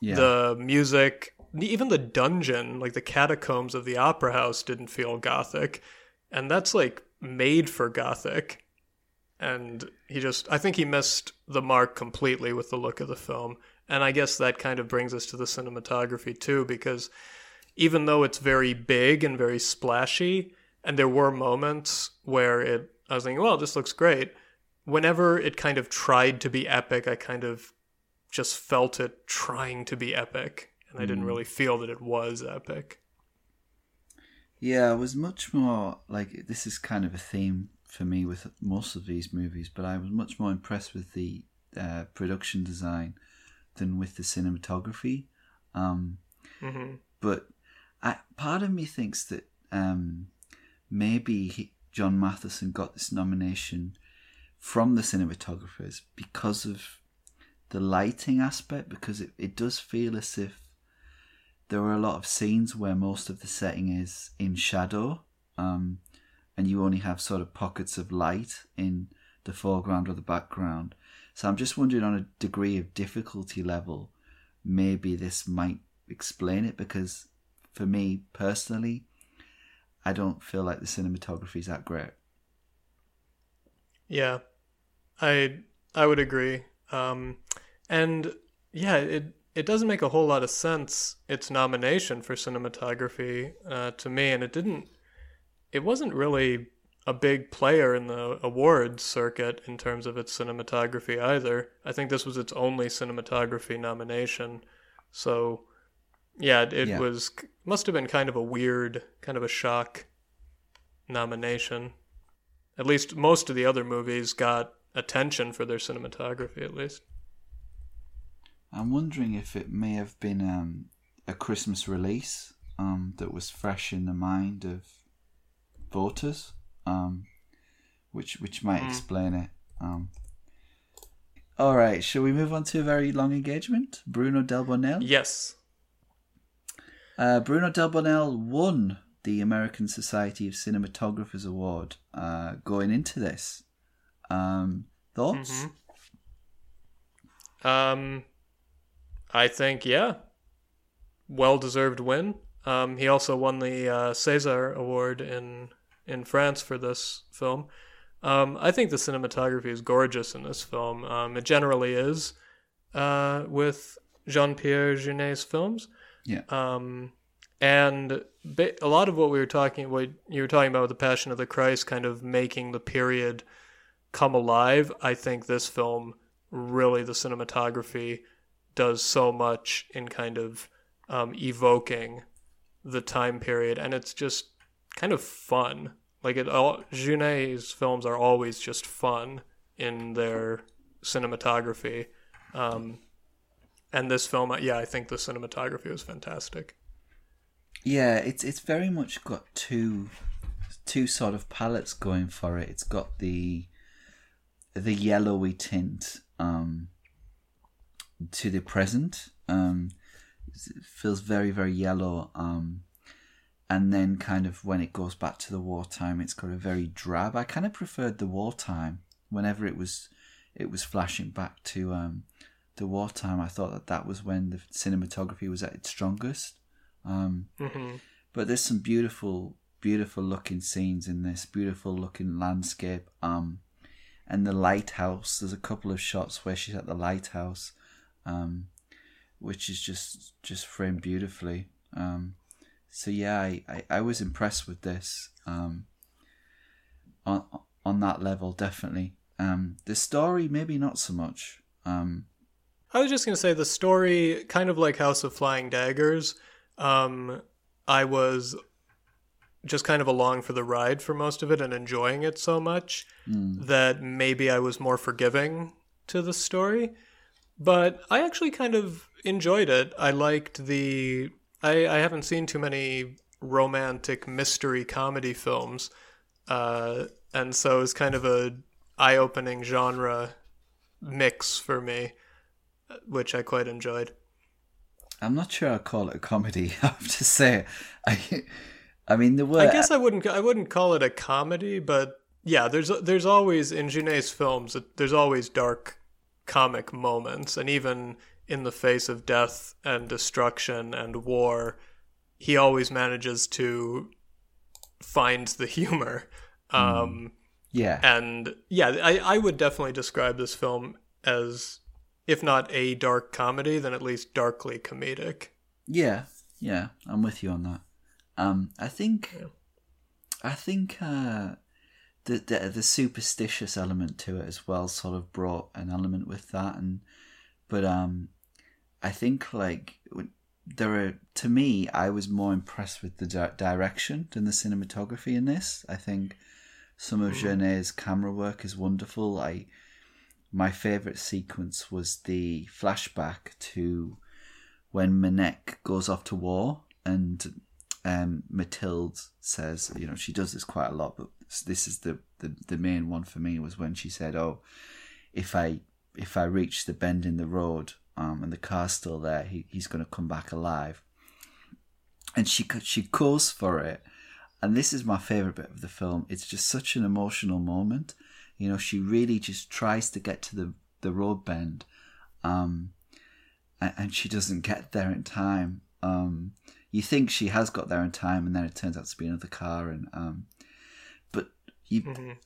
yeah. The music, even the dungeon, like the catacombs of the opera house, didn't feel gothic, and that's like made for gothic. And he just, I think he missed the mark completely with the look of the film. And I guess that kind of brings us to the cinematography too, because even though it's very big and very splashy, and there were moments where it I was thinking, well, this looks great. Whenever it kind of tried to be epic, I kind of just felt it trying to be epic, and I didn't hmm. really feel that it was epic. Yeah, it was much more like this is kind of a theme for me with most of these movies, but I was much more impressed with the uh, production design than with the cinematography. Um, mm-hmm. But I, part of me thinks that um, maybe he, John Mathieson got this nomination from the cinematographers because of the lighting aspect, because it, it does feel as if there are a lot of scenes where most of the setting is in shadow, um, and you only have sort of pockets of light in the foreground or the background. So I'm just wondering on a degree of difficulty level, maybe this might explain it because for me personally, I don't feel like the cinematography is that great. Yeah, I I would agree. Um, and yeah, it it doesn't make a whole lot of sense its nomination for cinematography uh, to me, and it didn't. It wasn't really a big player in the awards circuit in terms of its cinematography either. I think this was its only cinematography nomination. So yeah, it yeah. was must have been kind of a weird, kind of a shock nomination. At least most of the other movies got attention for their cinematography, at least. I'm wondering if it may have been um, a Christmas release um, that was fresh in the mind of voters, um, which which might mm. explain it. Um, all right, shall we move on to a very long engagement? Bruno Delbonnel. Yes. Uh, Bruno Delbonnel won the American Society of Cinematographers Award uh, going into this. Um, thoughts? Mm-hmm. Um, I think yeah, well deserved win. Um, he also won the uh, César Award in in France for this film. Um, I think the cinematography is gorgeous in this film. Um, it generally is uh, with Jean Pierre Jeunet's films. Yeah. Um, and a lot of what we were talking, what you were talking about with the Passion of the Christ, kind of making the period come alive. I think this film really, the cinematography does so much in kind of um, evoking the time period, and it's just kind of fun. Like it, all Jeunet's films are always just fun in their cinematography. Um, and this film, yeah, I think the cinematography was fantastic. Yeah, it's it's very much got two two sort of palettes going for it. It's got the the yellowy tint um, to the present. Um, feels very very yellow. Um, and then kind of when it goes back to the wartime, it's got a very drab. I kind of preferred the wartime. Whenever it was it was flashing back to um, the wartime, I thought that that was when the cinematography was at its strongest. Um, mm-hmm. But there's some beautiful, beautiful looking scenes in this, beautiful looking landscape. Um, and the lighthouse. There's a couple of shots where she's at the lighthouse, um, which is just just framed beautifully. Um, so yeah, I, I, I was impressed with this. Um, on on that level, definitely. Um, the story, maybe not so much. Um, I was just going to say the story, kind of like House of Flying Daggers. Um, I was just kind of along for the ride for most of it and enjoying it so much that maybe I was more forgiving to the story. But I actually kind of enjoyed it. I liked the. I, I haven't seen too many romantic mystery comedy films, uh, and so it's kind of a eye-opening genre mix for me, which I quite enjoyed. I'm not sure I'd call it a comedy. I have to say, I, I mean, the word. I guess I wouldn't. I wouldn't call it a comedy, but yeah, there's there's always in Jeunet's films. There's always dark comic moments, and even in the face of death and destruction and war, he always manages to find the humor. Um, yeah, and yeah, I, I would definitely describe this film as, if not a dark comedy, then at least darkly comedic. yeah, yeah. I'm with you on that. Um, I think, I think uh, the, the the superstitious element to it as well sort of brought an element with that, and but um, I think like there are to me, I was more impressed with the di- direction than the cinematography in this. I think some of Jeunet's camera work is wonderful. I my favorite sequence was the flashback to when Manek goes off to war and um, says, you know, she does this quite a lot, but this is the, the, the main one for me was when she said, "Oh, if I if I reach the bend in the road um, and the car's still there, he, he's going to come back alive." And she she goes for it, and this is my favorite bit of the film. It's just such an emotional moment. You know, she really just tries to get to the the road bend, um, and, and she doesn't get there in time. Um, you think she has got there in time, and then it turns out to be another car. And um, but you,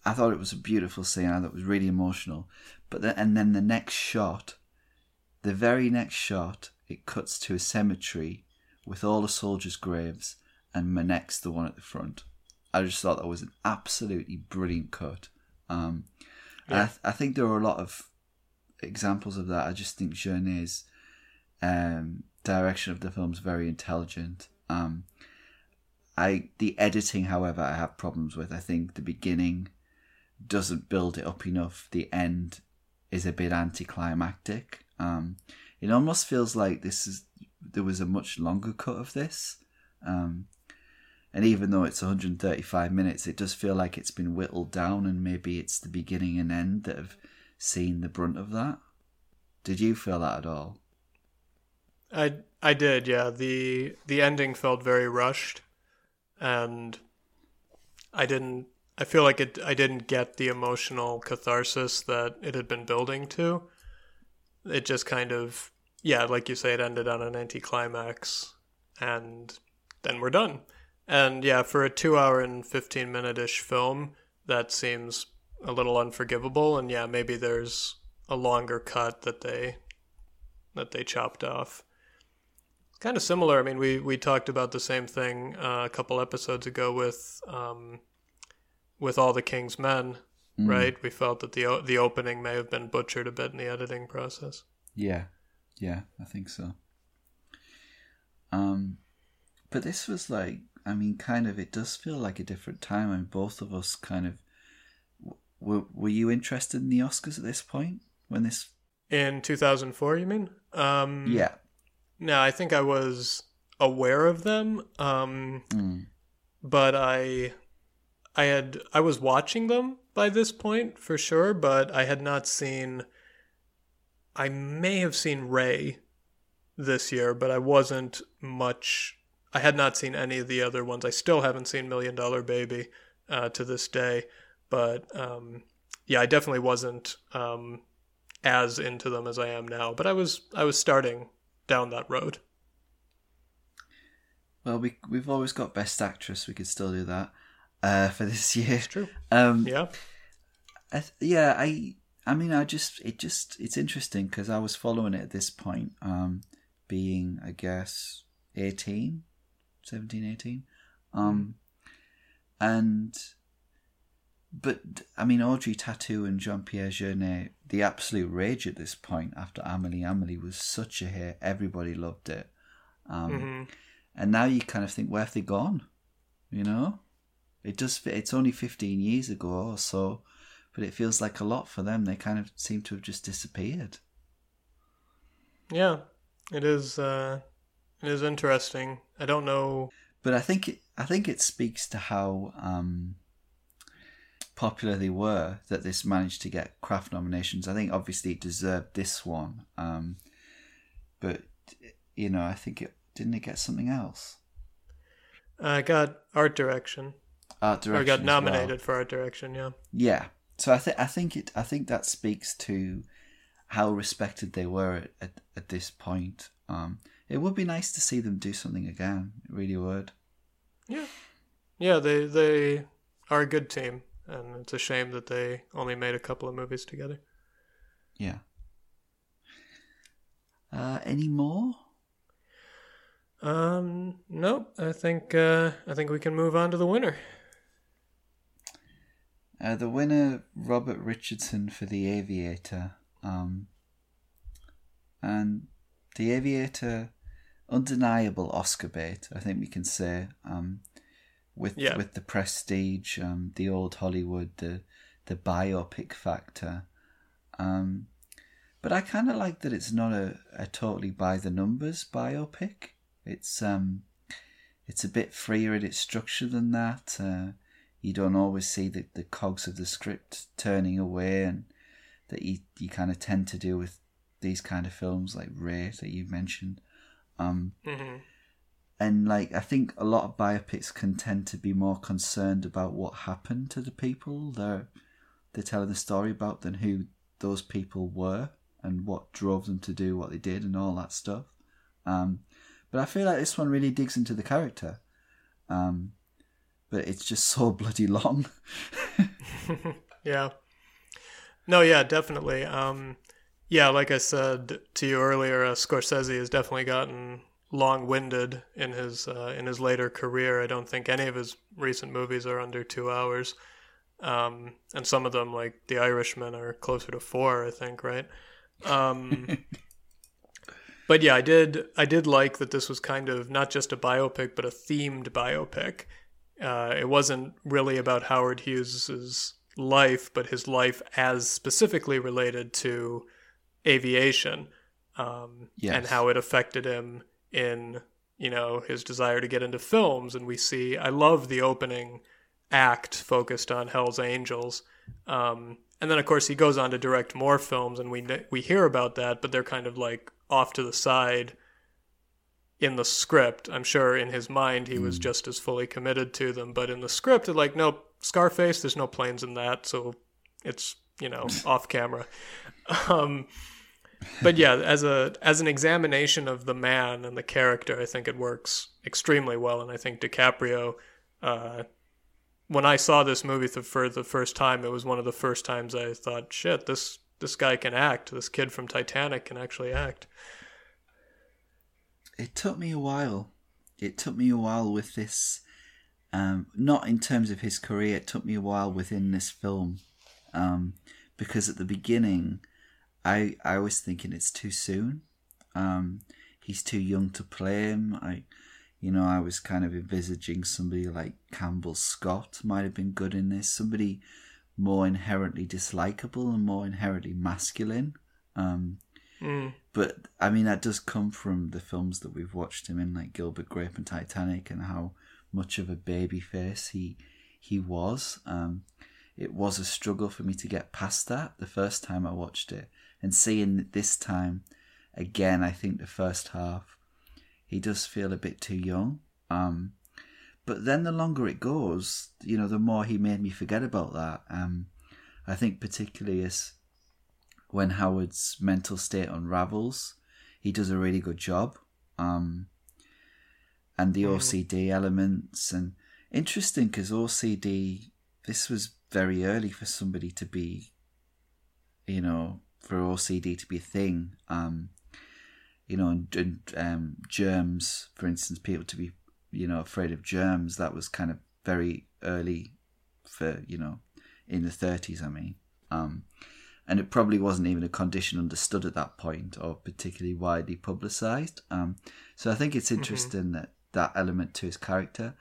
I thought it was a beautiful scene. I thought it was really emotional. But then, and then the next shot, the very next shot, it cuts to a cemetery with all the soldiers' graves, and Manek's the one at the front. I just thought that was an absolutely brilliant cut. Um, and I, th- I think there are a lot of examples of that. I just think Jeunet's um, direction of the film is very intelligent. Um, I the editing, however, I have problems with. I think the beginning doesn't build it up enough. The end is a bit anticlimactic. Um, it almost feels like this is there was a much longer cut of this. Um, and even though it's 135 minutes, it does feel like it's been whittled down, and maybe it's the beginning and end that have seen the brunt of that. Did you feel that at all? I I did, yeah. The the ending felt very rushed and I didn't I feel like it I didn't get the emotional catharsis that it had been building to. It just kind of yeah, like you say it ended on an anticlimax and then we're done. And yeah, for a 2 hour and 15 minute ish film, that seems a little unforgivable and yeah, maybe there's a longer cut that they that they chopped off kind of similar. I mean, we we talked about the same thing uh, a couple episodes ago with um, with all the King's Men, right? We felt that the the opening may have been butchered a bit in the editing process. Yeah, yeah, I think so. Um, but this was like, I mean, kind of, it does feel like a different time, and both of us kind of were. Were you interested in the Oscars at this point when this? In 2004, you mean? Um, Yeah, No, I think I was aware of them, um, but I, I had I was watching them by this point for sure, but I had not seen. I may have seen Ray this year, but I wasn't much. I had not seen any of the other ones. I still haven't seen Million Dollar Baby uh, to this day, but um, yeah, I definitely wasn't um, as into them as I am now. But I was I was starting down that road. well, we we've always got Best Actress. We could still do that uh, for this year. It's true. Um, Yeah. I th- yeah, I I mean, I just it just it's interesting because I was following it at this point, um, being I guess eighteen 17, 18. Um, and but I mean, Audrey Tautou and Jean Pierre Jeunet, the absolute rage at this point after Amelie. Amelie was such a hit; everybody loved it. Um, hmm And now you kind of think, where have they gone? You know, it does. It's only fifteen years ago or so, but it feels like a lot for them. They kind of seem to have just disappeared. Yeah, it is. Uh, it is interesting. I don't know. But I think it, I think it speaks to how um, popular they were that this managed to get craft nominations. I think obviously it deserved this one, um, but you know I think it didn't it get something else. I got art direction. Art Or direction. got as well. nominated for art direction. Yeah. Yeah. So I think I think it I think that speaks to how respected they were at, at, at this point. Um, it would be nice to see them do something again. It really would. Yeah. Yeah. They they are a good team, and it's a shame that they only made a couple of movies together. Yeah. Uh, any more? Um. Nope. I think. Uh. I think we can move on to the winner. Uh, the winner, Robert Richardson for The Aviator. Um, and The Aviator, undeniable Oscar bait, I think we can say. Um, with Yeah. with the prestige, um, the old Hollywood, the the biopic factor. Um, but I kind of like that it's not a, a totally by the numbers biopic. It's um, it's a bit freer in its structure than that. Uh, you don't always see the, the cogs of the script turning away and that you, you kind of tend to do with these kind of films like Ray that you mentioned. Um, hmm and like I think a lot of biopics can tend to be more concerned about what happened to the people they're they're telling the story about than who those people were and what drove them to do what they did and all that stuff. Um, but I feel like this one really digs into the character. Um, but it's just so bloody long. Yeah. No, yeah, definitely. Um, yeah, like I said to you earlier, uh, Scorsese has definitely gotten long-winded in his uh, in his later career. I don't think any of his recent movies are under two hours, um, and some of them, like The Irishman, are closer to four. I think, right? Um, but yeah, I did I did like that this was kind of not just a biopic, but a themed biopic. Uh, it wasn't really about Howard Hughes's life, but his life as specifically related to aviation um, Yes. and how it affected him in you know his desire to get into films. And we see I love the opening act focused on Hell's Angels. Um, and then, of course, he goes on to direct more films, and we we hear about that, but they're kind of like off to the side in the script. I'm sure in his mind he was just as fully committed to them, but in the script, it's like, nope, Scarface, there's no planes in that, so it's you know off camera. Um, but yeah, as a as an examination of the man and the character, I think it works extremely well, and I think DiCaprio. Uh, when I saw this movie for the first time, it was one of the first times I thought, "Shit, this this guy can act. This kid from Titanic can actually act." it took me a while. It took me a while with this, um, not in terms of his career. It took me a while within this film, um, because at the beginning, I I was thinking it's too soon. Um, he's too young to play him. I, you know, I was kind of envisaging somebody like Campbell Scott might have been good in this. Somebody more inherently dislikable and more inherently masculine. Um, Mm. but I mean, that does come from the films that we've watched him in, like Gilbert Grape and Titanic, and how much of a baby face he he was. Um, it was a struggle for me to get past that the first time I watched it, and seeing this time again, I think the first half he does feel a bit too young. Um, but then the longer it goes, you know, the more he made me forget about that. Um, I think particularly as when Howard's mental state unravels, he does a really good job. Um, and the OCD elements and interesting because OCD this was very early for somebody to be, you know, for OCD to be a thing. Um, you know, and, and um, germs, for instance, people to be you know, afraid of germs. That was kind of very early for you know, in the 30s. I mean, um, and it probably wasn't even a condition understood at that point or particularly widely publicized. Um, so I think it's interesting that that element to his character.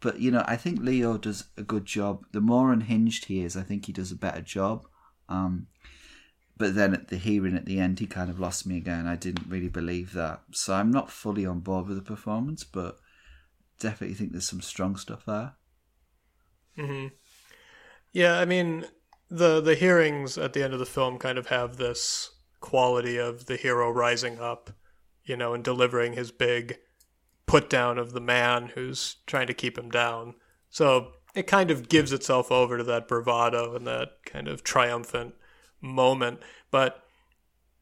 But you know, I think Leo does a good job. The more unhinged he is, I think he does a better job. Um, but then at the hearing at the end, he kind of lost me again. I didn't really believe that, so I'm not fully on board with the performance, but definitely think there's some strong stuff there. Mm-hmm. Yeah, I mean, the the hearings at the end of the film kind of have this quality of the hero rising up, you know, and delivering his big put down of the man who's trying to keep him down. So it kind of gives itself over to that bravado and that kind of triumphant moment. But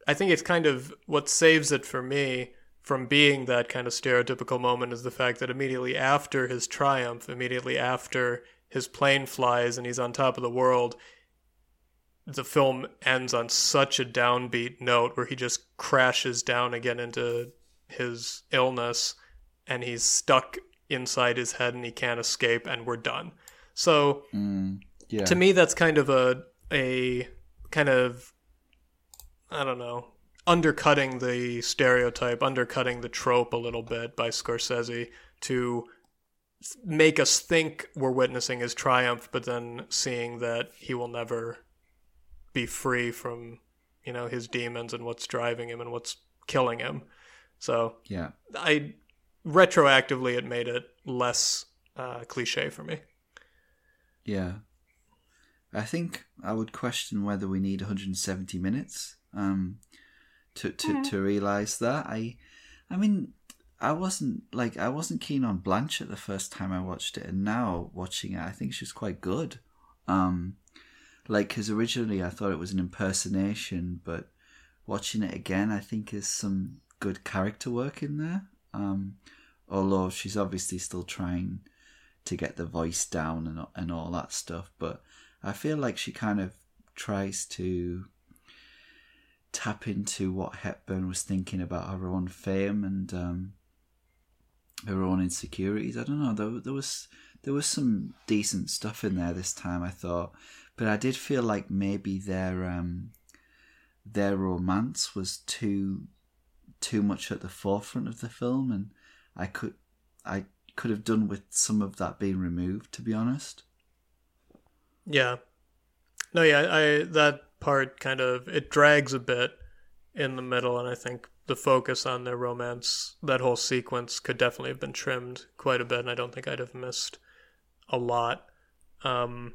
I think it's kind of what saves it for me from being that kind of stereotypical moment is the fact that immediately after his triumph, immediately after his plane flies and he's on top of the world, the film ends on such a downbeat note where he just crashes down again into his illness and he's stuck inside his head and he can't escape and we're done. So mm, Yeah, to me that's kind of a a kind of I don't know undercutting the stereotype, undercutting the trope a little bit by Scorsese to make us think we're witnessing his triumph, but then seeing that he will never be free from you know his demons and what's driving him and what's killing him. So yeah. I retroactively it made it less uh, cliche for me. Yeah. I think I would question whether we need 170 minutes um, to to, to realize that. I I mean, I wasn't like I wasn't keen on Blanchett the first time I watched it, and now watching it, I think she's quite good. Um, like because originally I thought it was an impersonation, but watching it again, I think there's some good character work in there. Um, although she's obviously still trying to get the voice down and and all that stuff, but I feel like she kind of tries to tap into what Hepburn was thinking about her own fame and um, her own insecurities. I don't know. There, there was there was some decent stuff in there this time. I thought, but I did feel like maybe their um, their romance was too too much at the forefront of the film, and I could I could have done with some of that being removed. To be honest. Yeah. No, yeah, I that part kind of it drags a bit in the middle and I think the focus on their romance, that whole sequence could definitely have been trimmed quite a bit and I don't think I'd have missed a lot. Um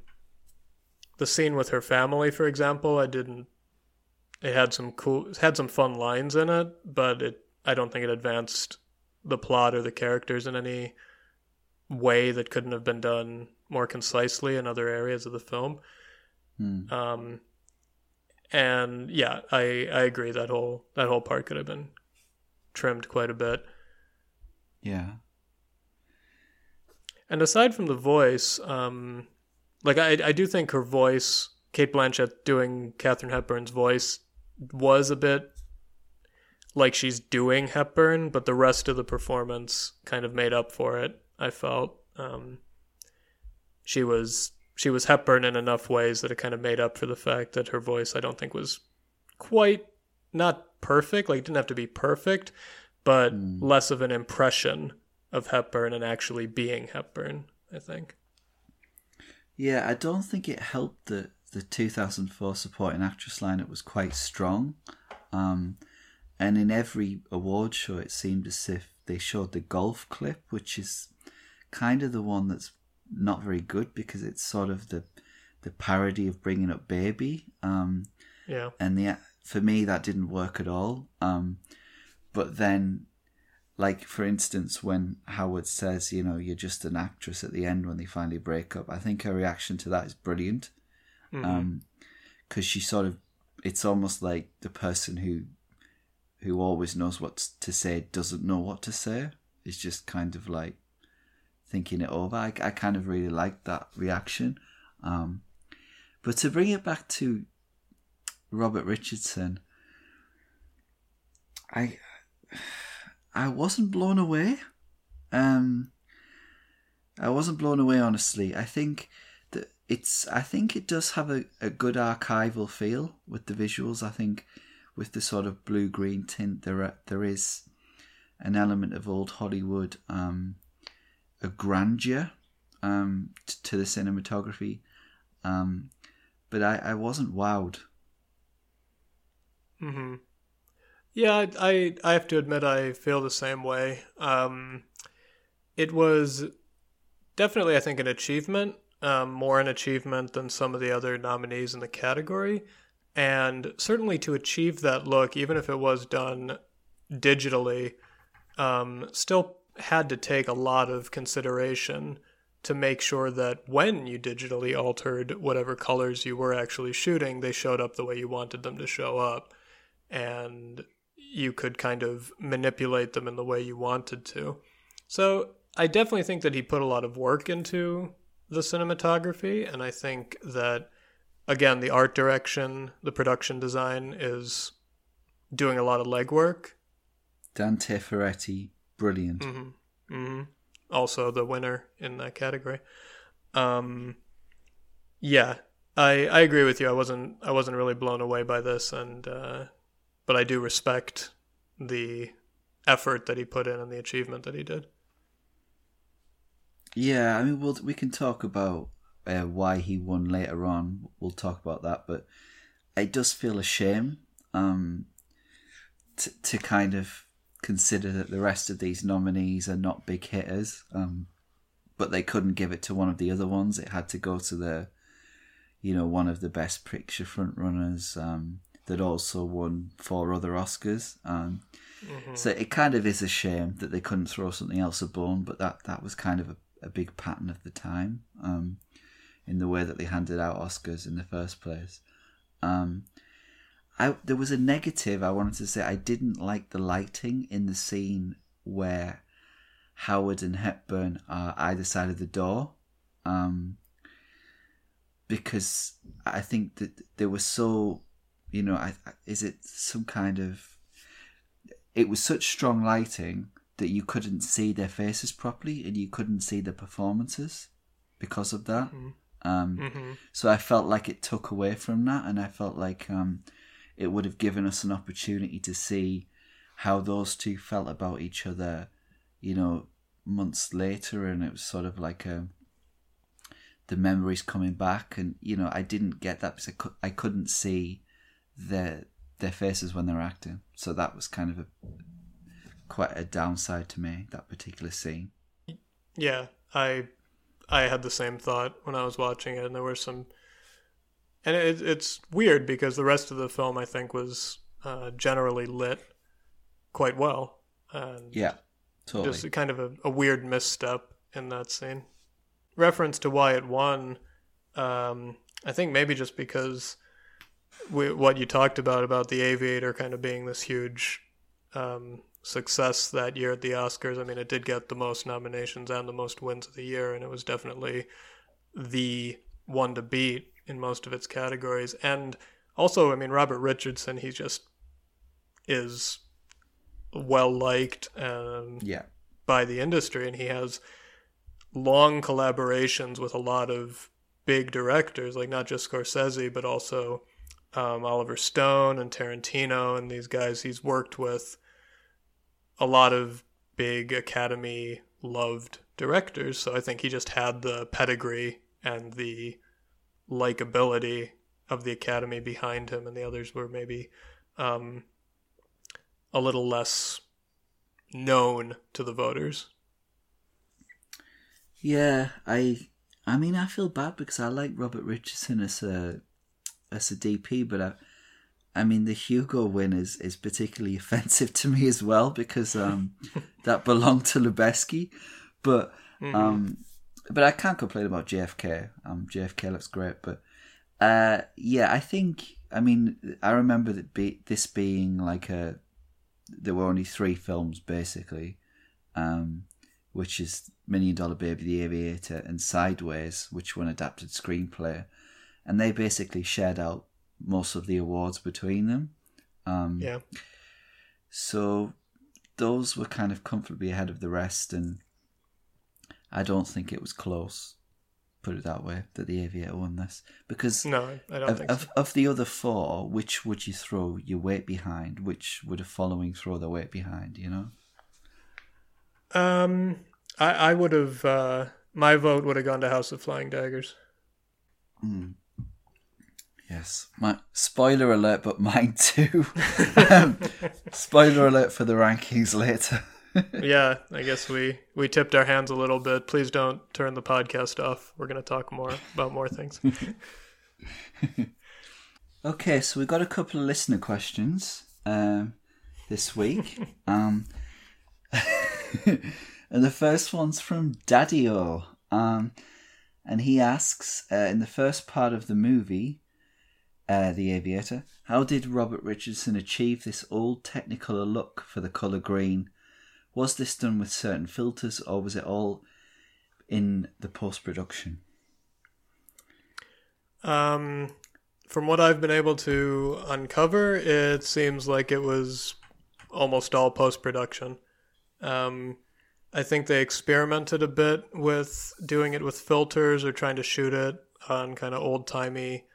the scene with her family, for example, I didn't it had some cool had some fun lines in it, but it I don't think it advanced the plot or the characters in any way that couldn't have been done more concisely in other areas of the film. Um, and yeah, I I agree that whole that whole part could have been trimmed quite a bit. Yeah. And aside from the voice, um, like I I do think her voice, Kate Blanchett doing Katharine Hepburn's voice, was a bit like she's doing Hepburn, but the rest of the performance kind of made up for it. I felt um, she was she was Hepburn in enough ways that it kind of made up for the fact that her voice I don't think was quite not perfect. Like it didn't have to be perfect, but less of an impression of Hepburn and actually being Hepburn. I think. Yeah, I don't think it helped that the 2004 supporting actress lineup was quite strong. Um, and in every award show, it seemed as if they showed the golf clip, which is kind of the one that's not very good because it's sort of the the parody of bringing up baby. Um, Yeah. and the for me that didn't work at all. Um, but then, like for instance, when Howard says, "You know, you're just an actress," at the end when they finally break up, I think her reaction to that is brilliant. Um, because she sort of, it's almost like the person who, who always knows what to say doesn't know what to say. It's just kind of like thinking it over. I, I kind of really like that reaction. Um, but to bring it back to Robert Richardson, I I wasn't blown away. Um, I wasn't blown away, honestly. I think that it's. I think it does have a, a good archival feel with the visuals. I think with the sort of blue green tint, there there is an element of old Hollywood, um, a grandeur um, t- to the cinematography. Um, but I, I wasn't wowed. hmm Yeah, I, I have to admit I feel the same way. Um, it was definitely, I think, an achievement, um, more an achievement than some of the other nominees in the category, and certainly to achieve that look, even if it was done digitally, um, still had to take a lot of consideration to make sure that when you digitally altered whatever colors you were actually shooting, they showed up the way you wanted them to show up. And you could kind of manipulate them in the way you wanted to. So I definitely think that he put a lot of work into the cinematography. And I think that, again, the art direction, the production design is doing a lot of legwork. Dante Ferretti, brilliant. hmm hmm Also, the winner in that category. Um, yeah, I I agree with you. I wasn't I wasn't really blown away by this, and uh, but I do respect the effort that he put in and the achievement that he did. Yeah, I mean, we'll, we can talk about uh, why he won later on. We'll talk about that, but it does feel a shame um, to to kind of consider that the rest of these nominees are not big hitters, um, but they couldn't give it to one of the other ones. It had to go to the, you know, one of the best picture frontrunners um, that also won four other Oscars. Um, So it kind of is a shame that they couldn't throw something else a bone, but that that was kind of a, a big pattern of the time um, in the way that they handed out Oscars in the first place. Um, I there was a negative I wanted to say. I didn't like the lighting in the scene where Howard and Hepburn are either side of the door, um, because I think that they were so, you know, I, is it some kind of? It was such strong lighting that you couldn't see their faces properly, and you couldn't see the performances because of that. Um, hmm so I felt like it took away from that, and I felt like um, it would have given us an opportunity to see how those two felt about each other, you know, months later, and it was sort of like a the memories coming back, and you know, I didn't get that because I, I couldn't see their their faces when they were acting, so that was kind of a quite a downside to me that particular scene. Yeah, I I had the same thought when I was watching it, and there were some, and it, it's weird because the rest of the film I think was uh, generally lit quite well, and Yeah, totally. just kind of a, a weird misstep in that scene. Reference to why it won, um, I think maybe just because we, what you talked about about the Aviator kind of being this huge um, success that year at the Oscars. I mean, it did get the most nominations and the most wins of the year, and it was definitely the one to beat in most of its categories. And also, I mean, Robert Richardson, he just is well liked um, yeah, by the industry, and he has long collaborations with a lot of big directors, like not just Scorsese, but also um, Oliver Stone and Tarantino, and these guys he's worked with a lot of big Academy loved directors. So I think he just had the pedigree and the likability of the Academy behind him, and the others were maybe um, a little less known to the voters. Yeah, I I mean I feel bad because I like Robert Richardson as a as a DP, but I I mean the Hugo win is, is particularly offensive to me as well because um that belonged to Lubezki. But um but I can't complain about JFK. Um JFK looks great, but uh yeah, I think I mean I remember that be, this being like a there were only three films basically. Um which is Million Dollar Baby, The Aviator, and Sideways, which won adapted screenplay, and they basically shared out most of the awards between them. Um, Yeah. So those were kind of comfortably ahead of the rest, and I don't think it was close. Put it that way, that the Aviator won this because No, I don't of, think so. of, of the other four, which would you throw your weight behind? Which would a following throw their weight behind? You know. Um, I I would have uh, my vote would have gone to House of Flying Daggers. Mm. Yes. My spoiler alert, but mine too. um, spoiler alert for the rankings later. yeah, I guess we we tipped our hands a little bit. Please don't turn the podcast off. We're gonna talk more about more things. Okay, so we got a couple of listener questions um, this week. um, and the first one's from Daddy O. Um, and he asks uh, In the first part of the movie, uh, The Aviator, how did Robert Richardson achieve this old technicolor look for the colour green? Was this done with certain filters or was it all in the post production? Um, from what I've been able to uncover, it seems like it was almost all post production. Um, I think they experimented a bit with doing it with filters or trying to shoot it on kind of old timey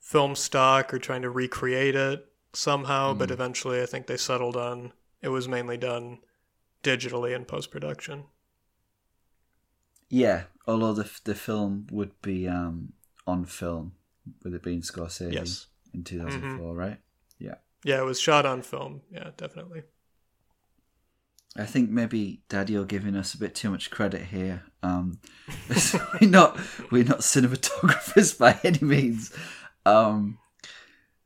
film stock or trying to recreate it somehow, but eventually I think they settled on it was mainly done digitally in post production. Yeah, although the the film would be um, on film with it being Scorsese Yes. in 2004, right? Yeah. Yeah, it was shot on film. Yeah, definitely. I think maybe Daddy are giving us a bit too much credit here. Um, we're not we're not cinematographers by any means. Um,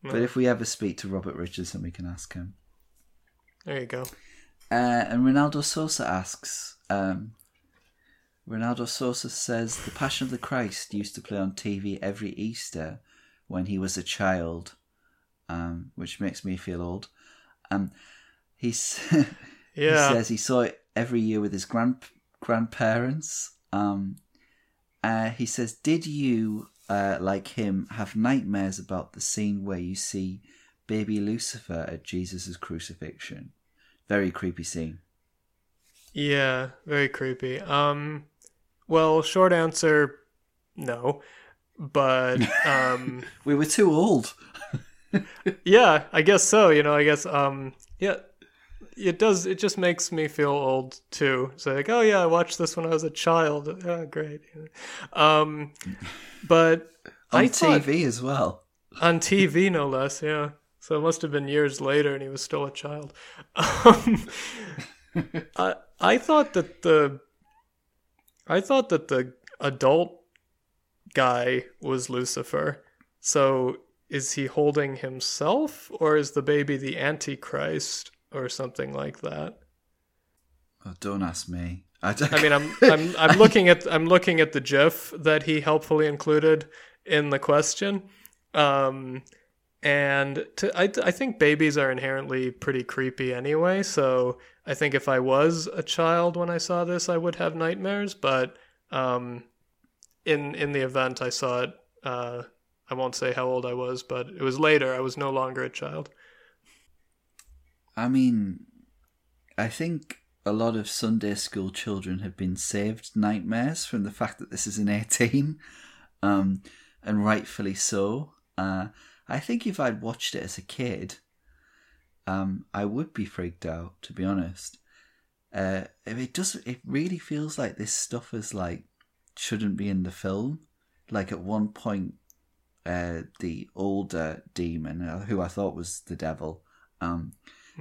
But if we ever speak to Robert Richardson, we can ask him. There you go. Uh, and Ronaldo Sosa asks, um, Ronaldo Sosa says the Passion of the Christ used to play on TV every Easter when he was a child, um, which makes me feel old. Um, he's, Yeah. he says he saw it every year with his grand grandparents. Um, uh, he says, "Did you, uh, like him, have nightmares about the scene where you see baby Lucifer at Jesus' crucifixion? Very creepy scene." Yeah, very creepy. Um well, short answer no. But um We were too old. yeah, I guess so, you know, I guess um yeah, it does it just makes me feel old too. So like, oh yeah, I watched this when I was a child. Oh, great. Um but On I thought TV as well. on TV no less, yeah. So it must have been years later and he was still a child. Um, I I thought that the I thought that the adult guy was Lucifer. So is he holding himself or is the baby the antichrist or something like that? Oh, don't ask me. I, I mean, I'm I'm I'm looking at I'm looking at the GIF that he helpfully included in the question, um, and to, I I think babies are inherently pretty creepy anyway. So I think if I was a child when I saw this, I would have nightmares. But um, in in the event I saw it, uh, I won't say how old I was, but it was later. I was no longer a child. I mean, I think a lot of Sunday school children have been saved nightmares from the fact that this is an 18, um, and rightfully so. Uh, I think if I'd watched it as a kid, um, I would be freaked out, to be honest. Uh, it does. It really feels like this stuff is like shouldn't be in the film. Like at one point, uh, the older demon, uh, who I thought was the devil, um,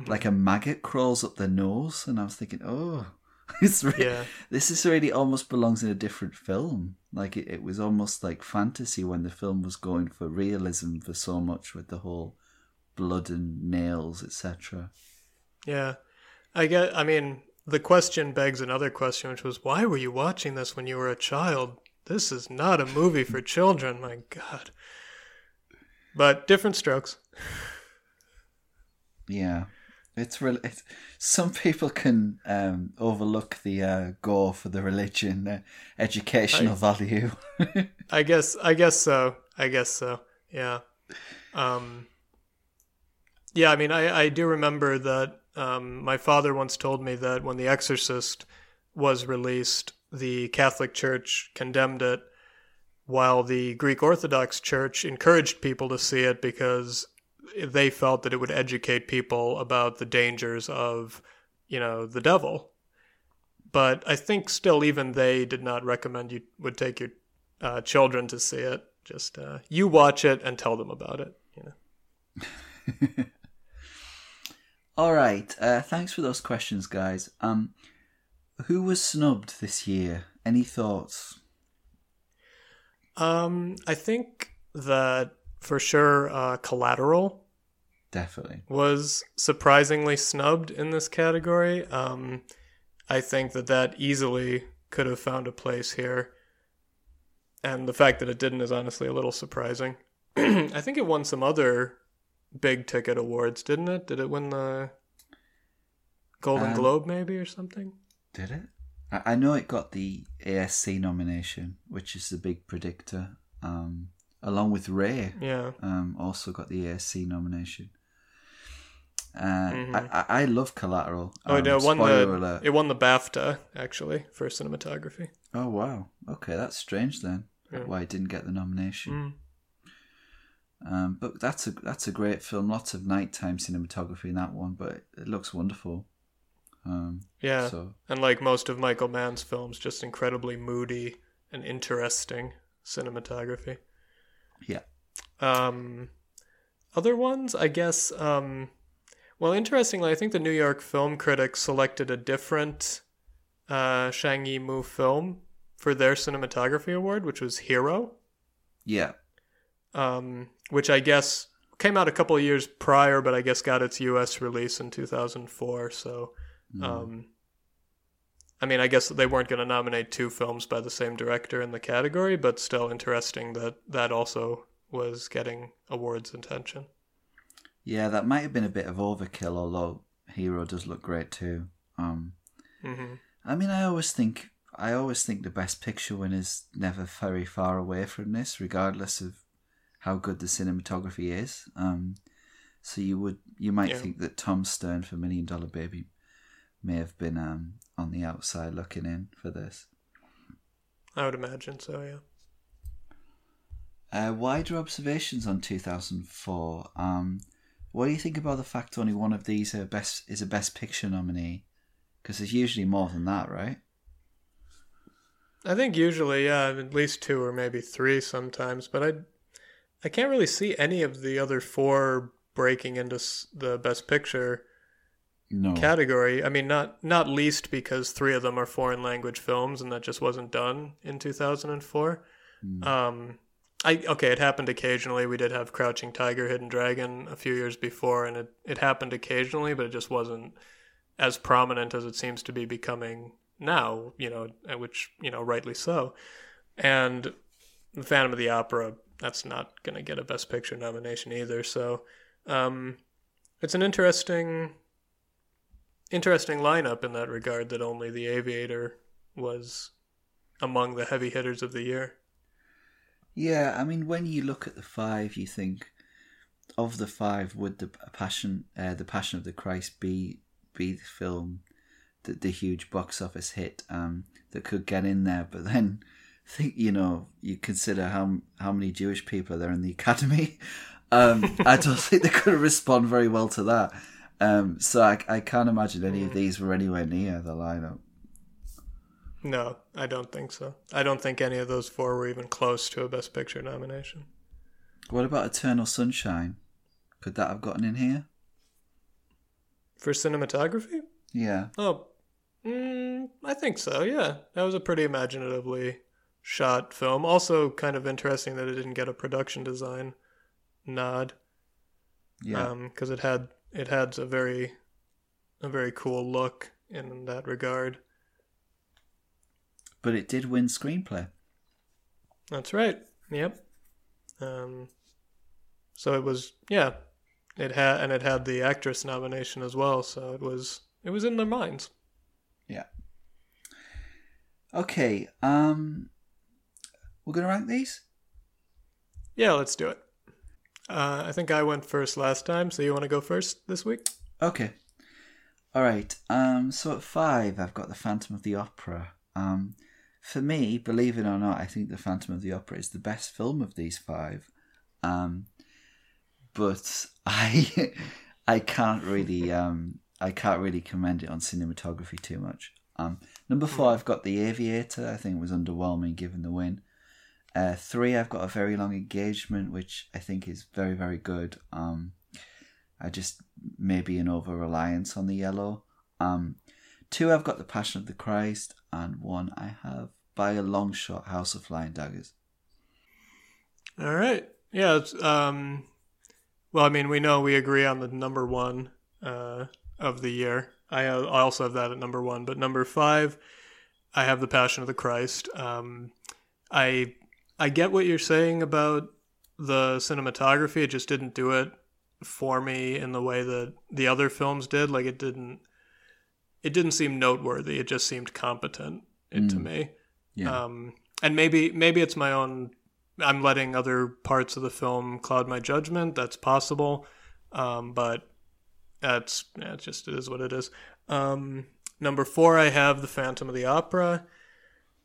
like a maggot crawls up the nose, and I was thinking, oh, it's Yeah. this is really almost belongs in a different film. Like it, it was almost like fantasy when the film was going for realism for so much with the whole blood and nails, etc. Yeah. I get I mean, the question begs another question which was why were you watching this when you were a child? This is not a movie for children, my god. But different strokes. Yeah, it's real. It's, some people can um, overlook the uh, gore for the religion, uh, educational value. I guess I guess so. I guess so. Yeah. Um Yeah, I mean I, I do remember that um, my father once told me that when The Exorcist was released, the Catholic Church condemned it, while the Greek Orthodox Church encouraged people to see it because they felt that it would educate people about the dangers of, you know, the devil. But I think still, even they did not recommend you would take your uh, children to see it. Just uh, you watch it and tell them about it. You know. All right. Uh, thanks for those questions, guys. Um, who was snubbed this year? Any thoughts? Um, I think that for sure, uh, Collateral Definitely. was surprisingly snubbed in this category. Um, I think that that easily could have found a place here, and the fact that it didn't is honestly a little surprising. I think it won some other big ticket awards, didn't it? Did it win the Golden Um, Globe maybe or something? Did it? I, I know it got the ASC nomination, which is the big predictor. Um, along with Ray, Yeah. um, also got the ASC nomination. Uh, Mhm. I, I, I love Collateral. Oh, Um, no, it won the alert. it won the BAFTA actually for cinematography. Oh wow. Okay, that's strange then. Yeah. Why it didn't get the nomination. Mm. Um, but that's a that's a great film. Lots of nighttime cinematography in that one, but it looks wonderful. Um, Yeah. So And like most of Michael Mann's films, just incredibly moody and interesting cinematography. Yeah, Um, other ones, I guess. Um, well, interestingly, I think the New York Film Critics selected a different uh, Zhang Yimou film for their cinematography award, which was Hero, yeah, um, which I guess came out a couple of years prior, but I guess got its U.S. release in 2004. So, um, I mean, I guess they weren't going to nominate two films by the same director in the category, but still interesting that that also was getting awards attention. yeah. That might have been a bit of overkill, although Hero does look great too. Um, hmm I mean, I always think I always think the best picture win is never very far away from this, regardless of how good the cinematography is. Um, so you would you might Yeah. think that Tom Stern for Million Dollar Baby may have been um, on the outside looking in for this. I would imagine so. Yeah. Uh, wider observations on 2004. Um, what do you think about the fact only one of these are best is a Best Picture nominee? Because there's usually more than that, right? I think usually, yeah, at least two or maybe three sometimes, but I, I can't really see any of the other four breaking into the best picture No. category. I mean, not not least because three of them are foreign language films, and that just wasn't done in two thousand and four. Um, I okay, it happened occasionally. We did have Crouching Tiger, Hidden Dragon a few years before, and it it happened occasionally, but it just wasn't as prominent as it seems to be becoming now. You know, which you know, rightly so. And the Phantom of the Opera, that's not going to get a Best Picture nomination either. So, um, it's an interesting interesting lineup in that regard that only the aviator was among the heavy hitters of the year Yeah, I mean, when you look at the five, you think of the five, would the passion, uh, the Passion of the Christ, be be the film, the, the huge box office hit um, that could get in there? But then, think you know, you consider how how many Jewish people are there in the Academy. Um, I don't think they could respond very well to that. Um, so I, I can't imagine any of these were anywhere near the lineup. no i don't think so i don't think any of those four were even close to a best picture nomination What about Eternal Sunshine? Could that have gotten in here? for cinematography Yeah. oh mm, i think so yeah that was a pretty imaginatively shot film also kind of interesting that it didn't get a production design nod Yeah. because it had it had a very a very cool look in that regard. but it did win screenplay. That's right. Yep. Um, so it was yeah, it had and it had the actress nomination as well. So it was it was in their minds. Yeah. Okay. Um, we're gonna rank these. Yeah, let's do it. Uh, I think I went first last time, so you want to go first this week? Okay. All right. Um, so at five, I've got the Phantom of the Opera. Um, for me, believe it or not, I think The Phantom of the Opera is the best film of these five. Um, but I I can't really um, I can't really commend it on cinematography too much. Um, number four, I've got The Aviator. I think it was underwhelming given the win. Uh, three, I've got a very long engagement, which I think is very very good. Um, I just maybe an over reliance on the yellow. Um, two, I've got The Passion of the Christ, and one I have by a long shot House of Flying Daggers. All right. Yeah. Um, well, I mean, we know we agree on the number one uh, of the year. I, I also have that at number one, but number five, I have the Passion of the Christ. Um, I I get what you're saying about the cinematography. It just didn't do it for me in the way that the other films did. Like it didn't it didn't seem noteworthy. It just seemed competent to me. Yeah. Um, and maybe maybe it's my own. I'm letting other parts of the film cloud my judgment. That's possible, um, but that's yeah, it's just it is what it is. Um, number four, I have the Phantom of the Opera.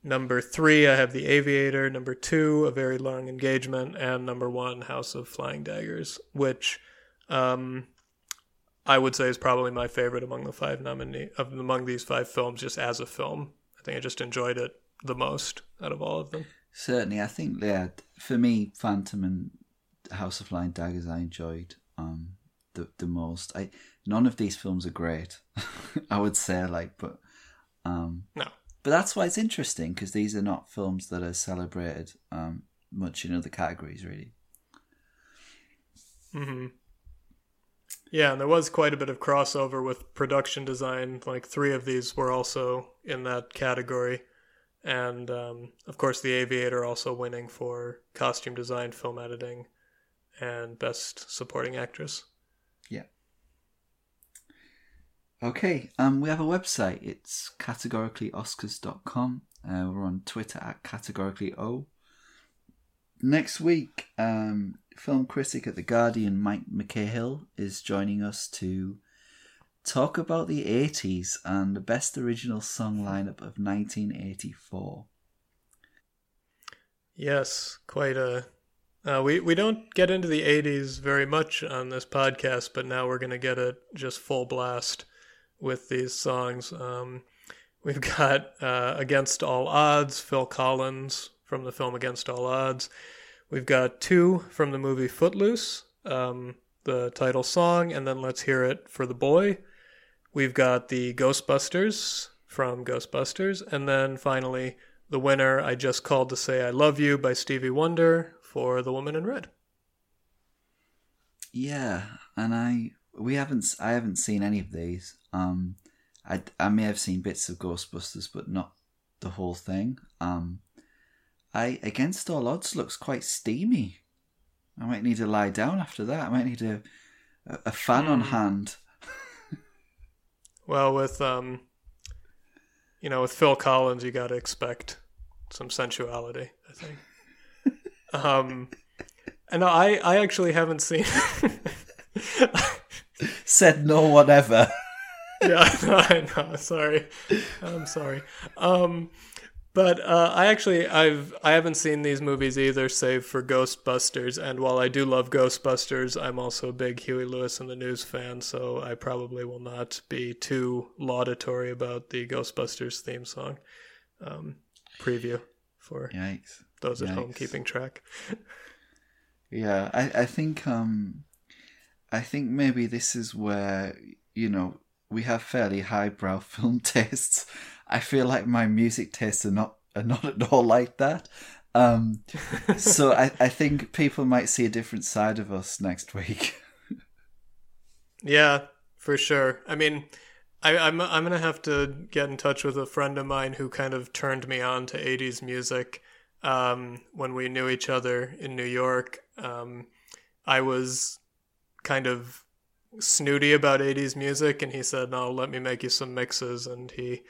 Number three, I have the Aviator. Number two, a very long engagement, and number one, House of Flying Daggers, which um, I would say is probably my favorite among the five nominee of among these five films, just as a film. I think I just enjoyed it the most out of all of them. Certainly, I think yeah. For me, Phantom and House of Flying Daggers, I enjoyed um, the the most. I none of these films are great. I would say like, but um, No. But that's why it's interesting because these are not films that are celebrated um, much in other categories, really. hmm Yeah, and there was quite a bit of crossover with production design. Like three of these were also in that category, and um, of course, The Aviator also winning for costume design, film editing, and best supporting actress. Yeah. Okay, um, we have a website. It's categoricallyoscars.com. Uh, we're on Twitter at categoricallyo. Next week, um, film critic at The Guardian, Mike McCahill, is joining us to talk about the 80s and the best original song lineup of 1984. Yes, quite a. Uh, we we don't get into the '80s very much on this podcast, but now we're gonna get it just full blast with these songs. Um, we've got uh, "Against All Odds," Phil Collins from the film "Against All Odds." We've got two from the movie Footloose, um, the title song, and then "Let's Hear It for the Boy." We've got the Ghostbusters from Ghostbusters, and then finally the winner, I Just Called to Say I Love You by Stevie Wonder for The Woman in Red. Yeah, and I we haven't I haven't seen any of these. Um, I I may have seen bits of Ghostbusters, but not the whole thing. Um, I Against All Odds looks quite steamy. I might need to lie down after that. I might need a a, a fan on hand. Well, with um, you know, with Phil Collins, you got to expect some sensuality. I think. um, and I I actually haven't seen. Said no one ever. yeah, I know. Sorry, I'm sorry. Um, but uh, I actually I've I haven't seen these movies either, save for Ghostbusters. And while I do love Ghostbusters, I'm also a big Huey Lewis and the News fan, so I probably will not be too laudatory about the Ghostbusters theme song um, preview for Yikes. those at home keeping track. Yeah, I, I think um I think maybe this is where, you know, we have fairly highbrow film tastes. I feel like my music tastes are not are not at all like that. Um so I, I think people might see a different side of us next week. Yeah, for sure. I mean, I, I'm I'm gonna have to get in touch with a friend of mine who kind of turned me on to '80s music um, when we knew each other in New York. Um, I was kind of snooty about '80s music, and he said, "No, let me make you some mixes," and he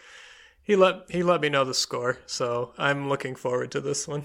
he let he let me know the score. So I'm looking forward to this one.